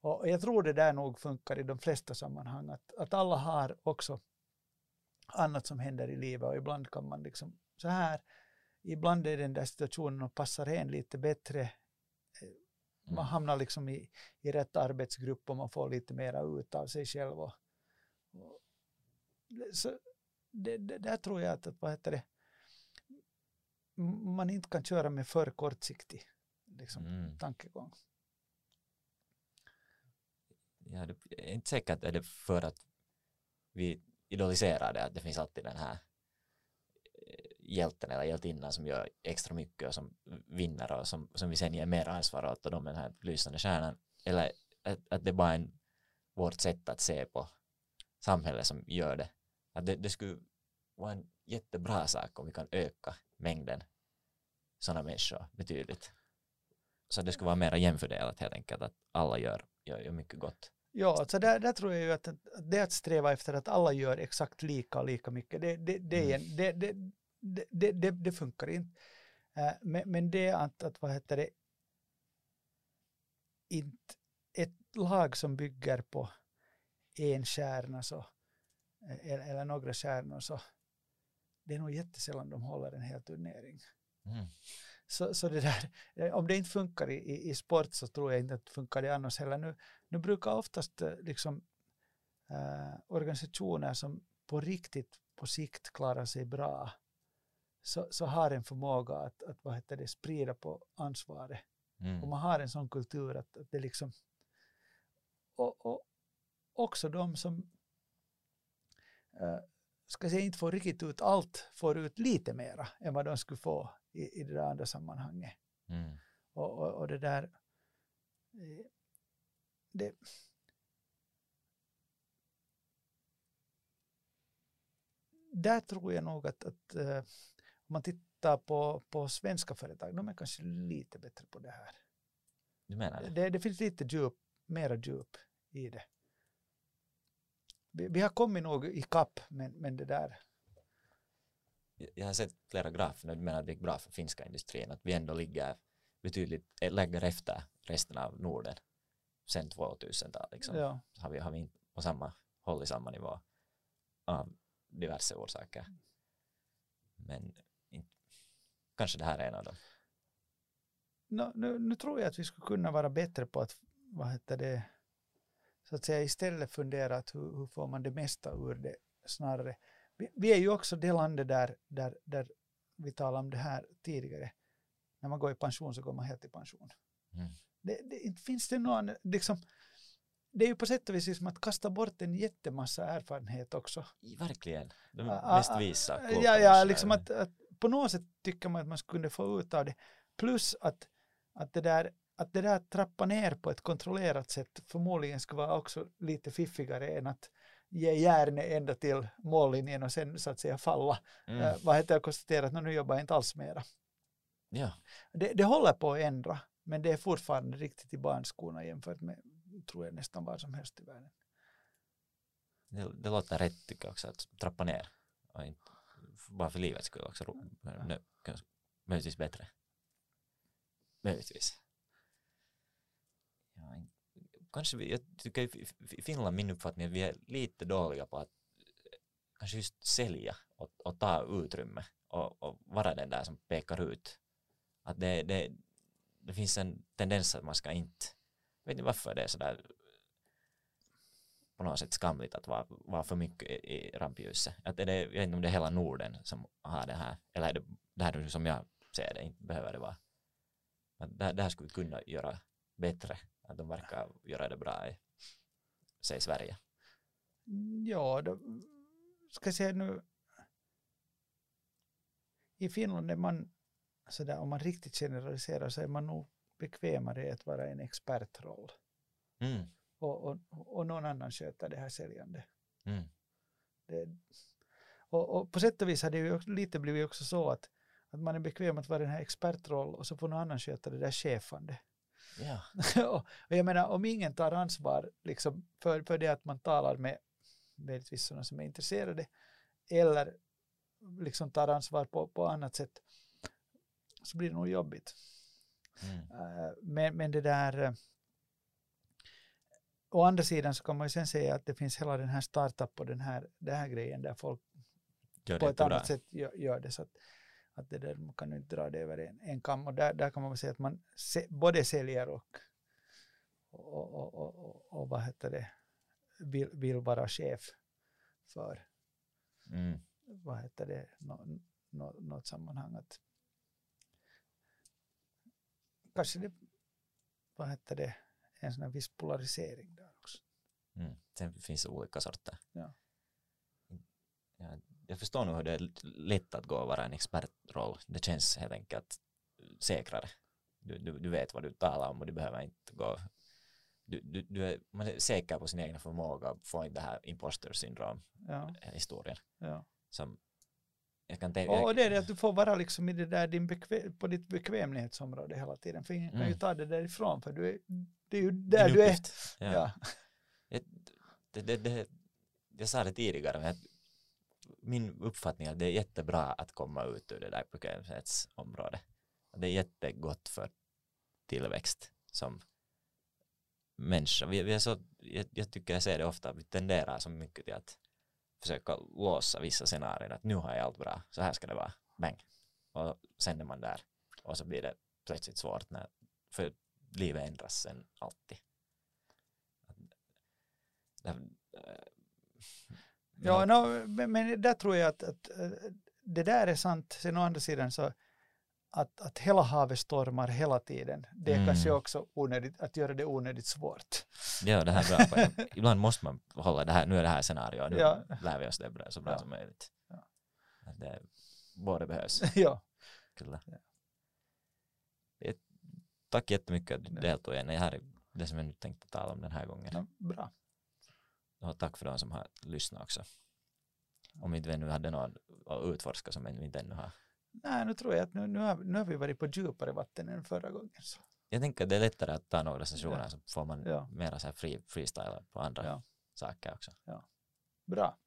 Och jag tror det där nog funkar i de flesta sammanhang, att, att alla har också annat som händer i livet och ibland kan man liksom så här. Ibland är den där situationen och passar en lite bättre. Eh, man mm. hamnar liksom i, i rätt arbetsgrupp och man får lite mera ut av sig själv. Och, och så det, det, där tror jag att, att vad heter det, man inte kan köra med för kortsiktig liksom, mm. tankegång. Ja, det är inte säkert är det för att vi idoliserar det, att det finns alltid den här hjälten eller hjältinnan som gör extra mycket och som vinner och som, som vi sen ger mer ansvar åt och de är den här lysande stjärnan eller att, att det bara är vårt sätt att se på samhället som gör det. Att det, det skulle vara en jättebra sak om vi kan öka mängden sådana människor betydligt. Så det skulle vara mer jämfördelat helt enkelt, att alla gör, gör, gör mycket gott. Ja, alltså där, där tror jag ju att, att det att sträva efter att alla gör exakt lika och lika mycket, det, det, det, mm. det, det, det, det, det, funkar inte. Uh, men, men det att, att vad heter det, inte ett lag som bygger på en kärna så, eller, eller några kärnor så det är nog jättesällan de håller en hel turnering. Mm. Så, så det där, eh, om det inte funkar i, i, sport så tror jag inte att det funkar det annars heller. Nu, nu brukar oftast eh, liksom, äh, organisationer som på riktigt på sikt klarar sig bra så, så har en förmåga att, att vad heter det, sprida på ansvaret. Mm. Och man har en sån kultur att, att det liksom... Och, och också de som äh, ska säga inte får riktigt ut allt, får ut lite mera än vad de skulle få i, i det där andra sammanhanget. Mm. Och, och, och, det där... Eh, det, där tror jag nog att, att om man tittar på, på svenska företag, de är kanske lite bättre på det här. Du menar det? Det, det finns lite djup, mera djup i det. Vi, vi har kommit nog i kapp, men, men det där. Jag har sett flera grafer, du menar att det gick bra för finska industrin, att vi ändå ligger betydligt, lägger efter resten av Norden. sen 2000-talet liksom. Ja. Har, vi, har vi inte på samma håll i samma nivå av diverse orsaker. Men kanske det här är en av dem. No, nu, nu tror jag att vi skulle kunna vara bättre på att, vad heter det, så att säga istället fundera att hur, hur får man det mesta ur det snarare. Vi, vi är ju också det landet där, där, där vi talade om det här tidigare. När man går i pension så går man helt i pension. Mm. Det, det, finns det någon, liksom, det är ju på sätt och vis som att kasta bort en jättemassa erfarenhet också. Verkligen, de mest visa. Ja, ja liksom att, att, på något sätt tycker man att man skulle få ut av det. Plus att, att, det där, att det där trappa ner på ett kontrollerat sätt förmodligen skulle vara också lite fiffigare än att ge järnet ända till mållinjen och sen så att säga falla. Mm. Uh, vad heter jag konstatera att nu jobbar jag inte alls mera. Ja. Det, det håller på att ändra, men det är fortfarande riktigt i barnskorna jämfört med tror jag nästan vad som helst i världen. Det, det låter rätt tycker jag också, att trappa ner. Och inte, bara för livets skull också. Ja. möjligtvis bättre. Möjligtvis. Ja, kanske vi, jag tycker i Finland min uppfattning är att vi är lite dåliga på att eh, kanske just sälja och, och ta utrymme och, och, vara den där som pekar ut. Att det, det, det finns en tendens att man ska inte vet inte varför det är sådär på något sätt skamligt att vara, vara för mycket i, i rampljuset. Att är det, jag vet inte om det är hela Norden som har det här, eller är det, det här som jag ser det, inte behöver det vara. Men det, det här skulle vi kunna göra bättre, att de verkar göra det bra i, säg Sverige. Ja, då, ska jag säga nu, i Finland är man, sådär, om man riktigt generaliserar så är man nog bekvämare att vara en expertroll. Mm. Och, och, och någon annan sköter det här säljande. Mm. Det, och, och, på sätt och vis har det ju lite blivit också så att, att man är bekväm att vara den här expertroll och så får någon annan sköta det där chefande. Ja. <laughs> och, och jag menar om ingen tar ansvar liksom, för, för det att man talar med möjligtvis sådana som är intresserade eller liksom tar ansvar på, på annat sätt så blir det nog jobbigt. Mm. Eh, men, men det där eh, å andra sidan så kan man ju sen säga att det finns hela den här startup och den här, den här grejen där folk på ett annat sätt gör, gör, det. Så att, att det där, man kan inte dra det över en, en kam. Och där, där kan man säga att man se, både säljer och och, och, och, och, vad heter det vill, vill vara chef för. Mm. vad heter det nå, nå, något sammanhang att kanske det, vad heter det, en sån viss polarisering där också. Mm. Sen finns det olika sorter. Ja. Ja, jag förstår nog hur det är lätt att gå och vara en expertroll. Det känns helt enkelt säkrare. Du, du, du vet vad du talar om och du behöver inte gå du, du, du är, man är säker på sin egen förmåga att få in det här imposter syndrom ja. historien ja. som jag kan tänka, och det är det att du får vara liksom i det där din bekväm, på ditt bekvämlighetsområde hela tiden. För ingen mm. kan ju mm. ta det därifrån för du är, det är ju där du är. Ja. ja. Det, det, det, jag sa det tidigare, men min uppfattning är att det är jättebra att komma ut ur det där bekvämlighetsområdet. Det är jättegott för tillväxt som människa. Vi, vi är så, jag, jag tycker jag ser det ofta, vi tenderar så mycket till att försöka låsa vissa scenarier att nu har jag allt bra, så här ska det vara, bang. Och sen är man där och så blir det plötsligt svårt när, för livet ändras sen alltid. Det, äh, ja, no, men, men där tror jag att, att, det där är sant. Sen å andra sidan så att, att hela havet stormar hela tiden, det är mm. kanske också onödigt, att göra det onödigt svårt. Ja, det här är bra. <laughs> Ibland måste man hålla det här, nu är det här scenariot, nu ja. lär vi oss det bra, så bra ja. som möjligt. Ja. Det båda behövs. <laughs> ja. Kyllä. Ja. Tack jättemycket att du deltog igen. Det här är det som jag nu tänkte tala om den här gången. Ja, bra. Och tack för de som har lyssnat också. Om inte vi nu hade någon att utforska som vi inte ännu har Nej, nu tror jag att nu, nu, har, nu har vi varit på djupare vatten än förra gången. Så. Jag tänker att det är lättare att ta några sessioner ja. så får man ja. mera så här free, freestyle på andra ja. saker också. Ja. Bra.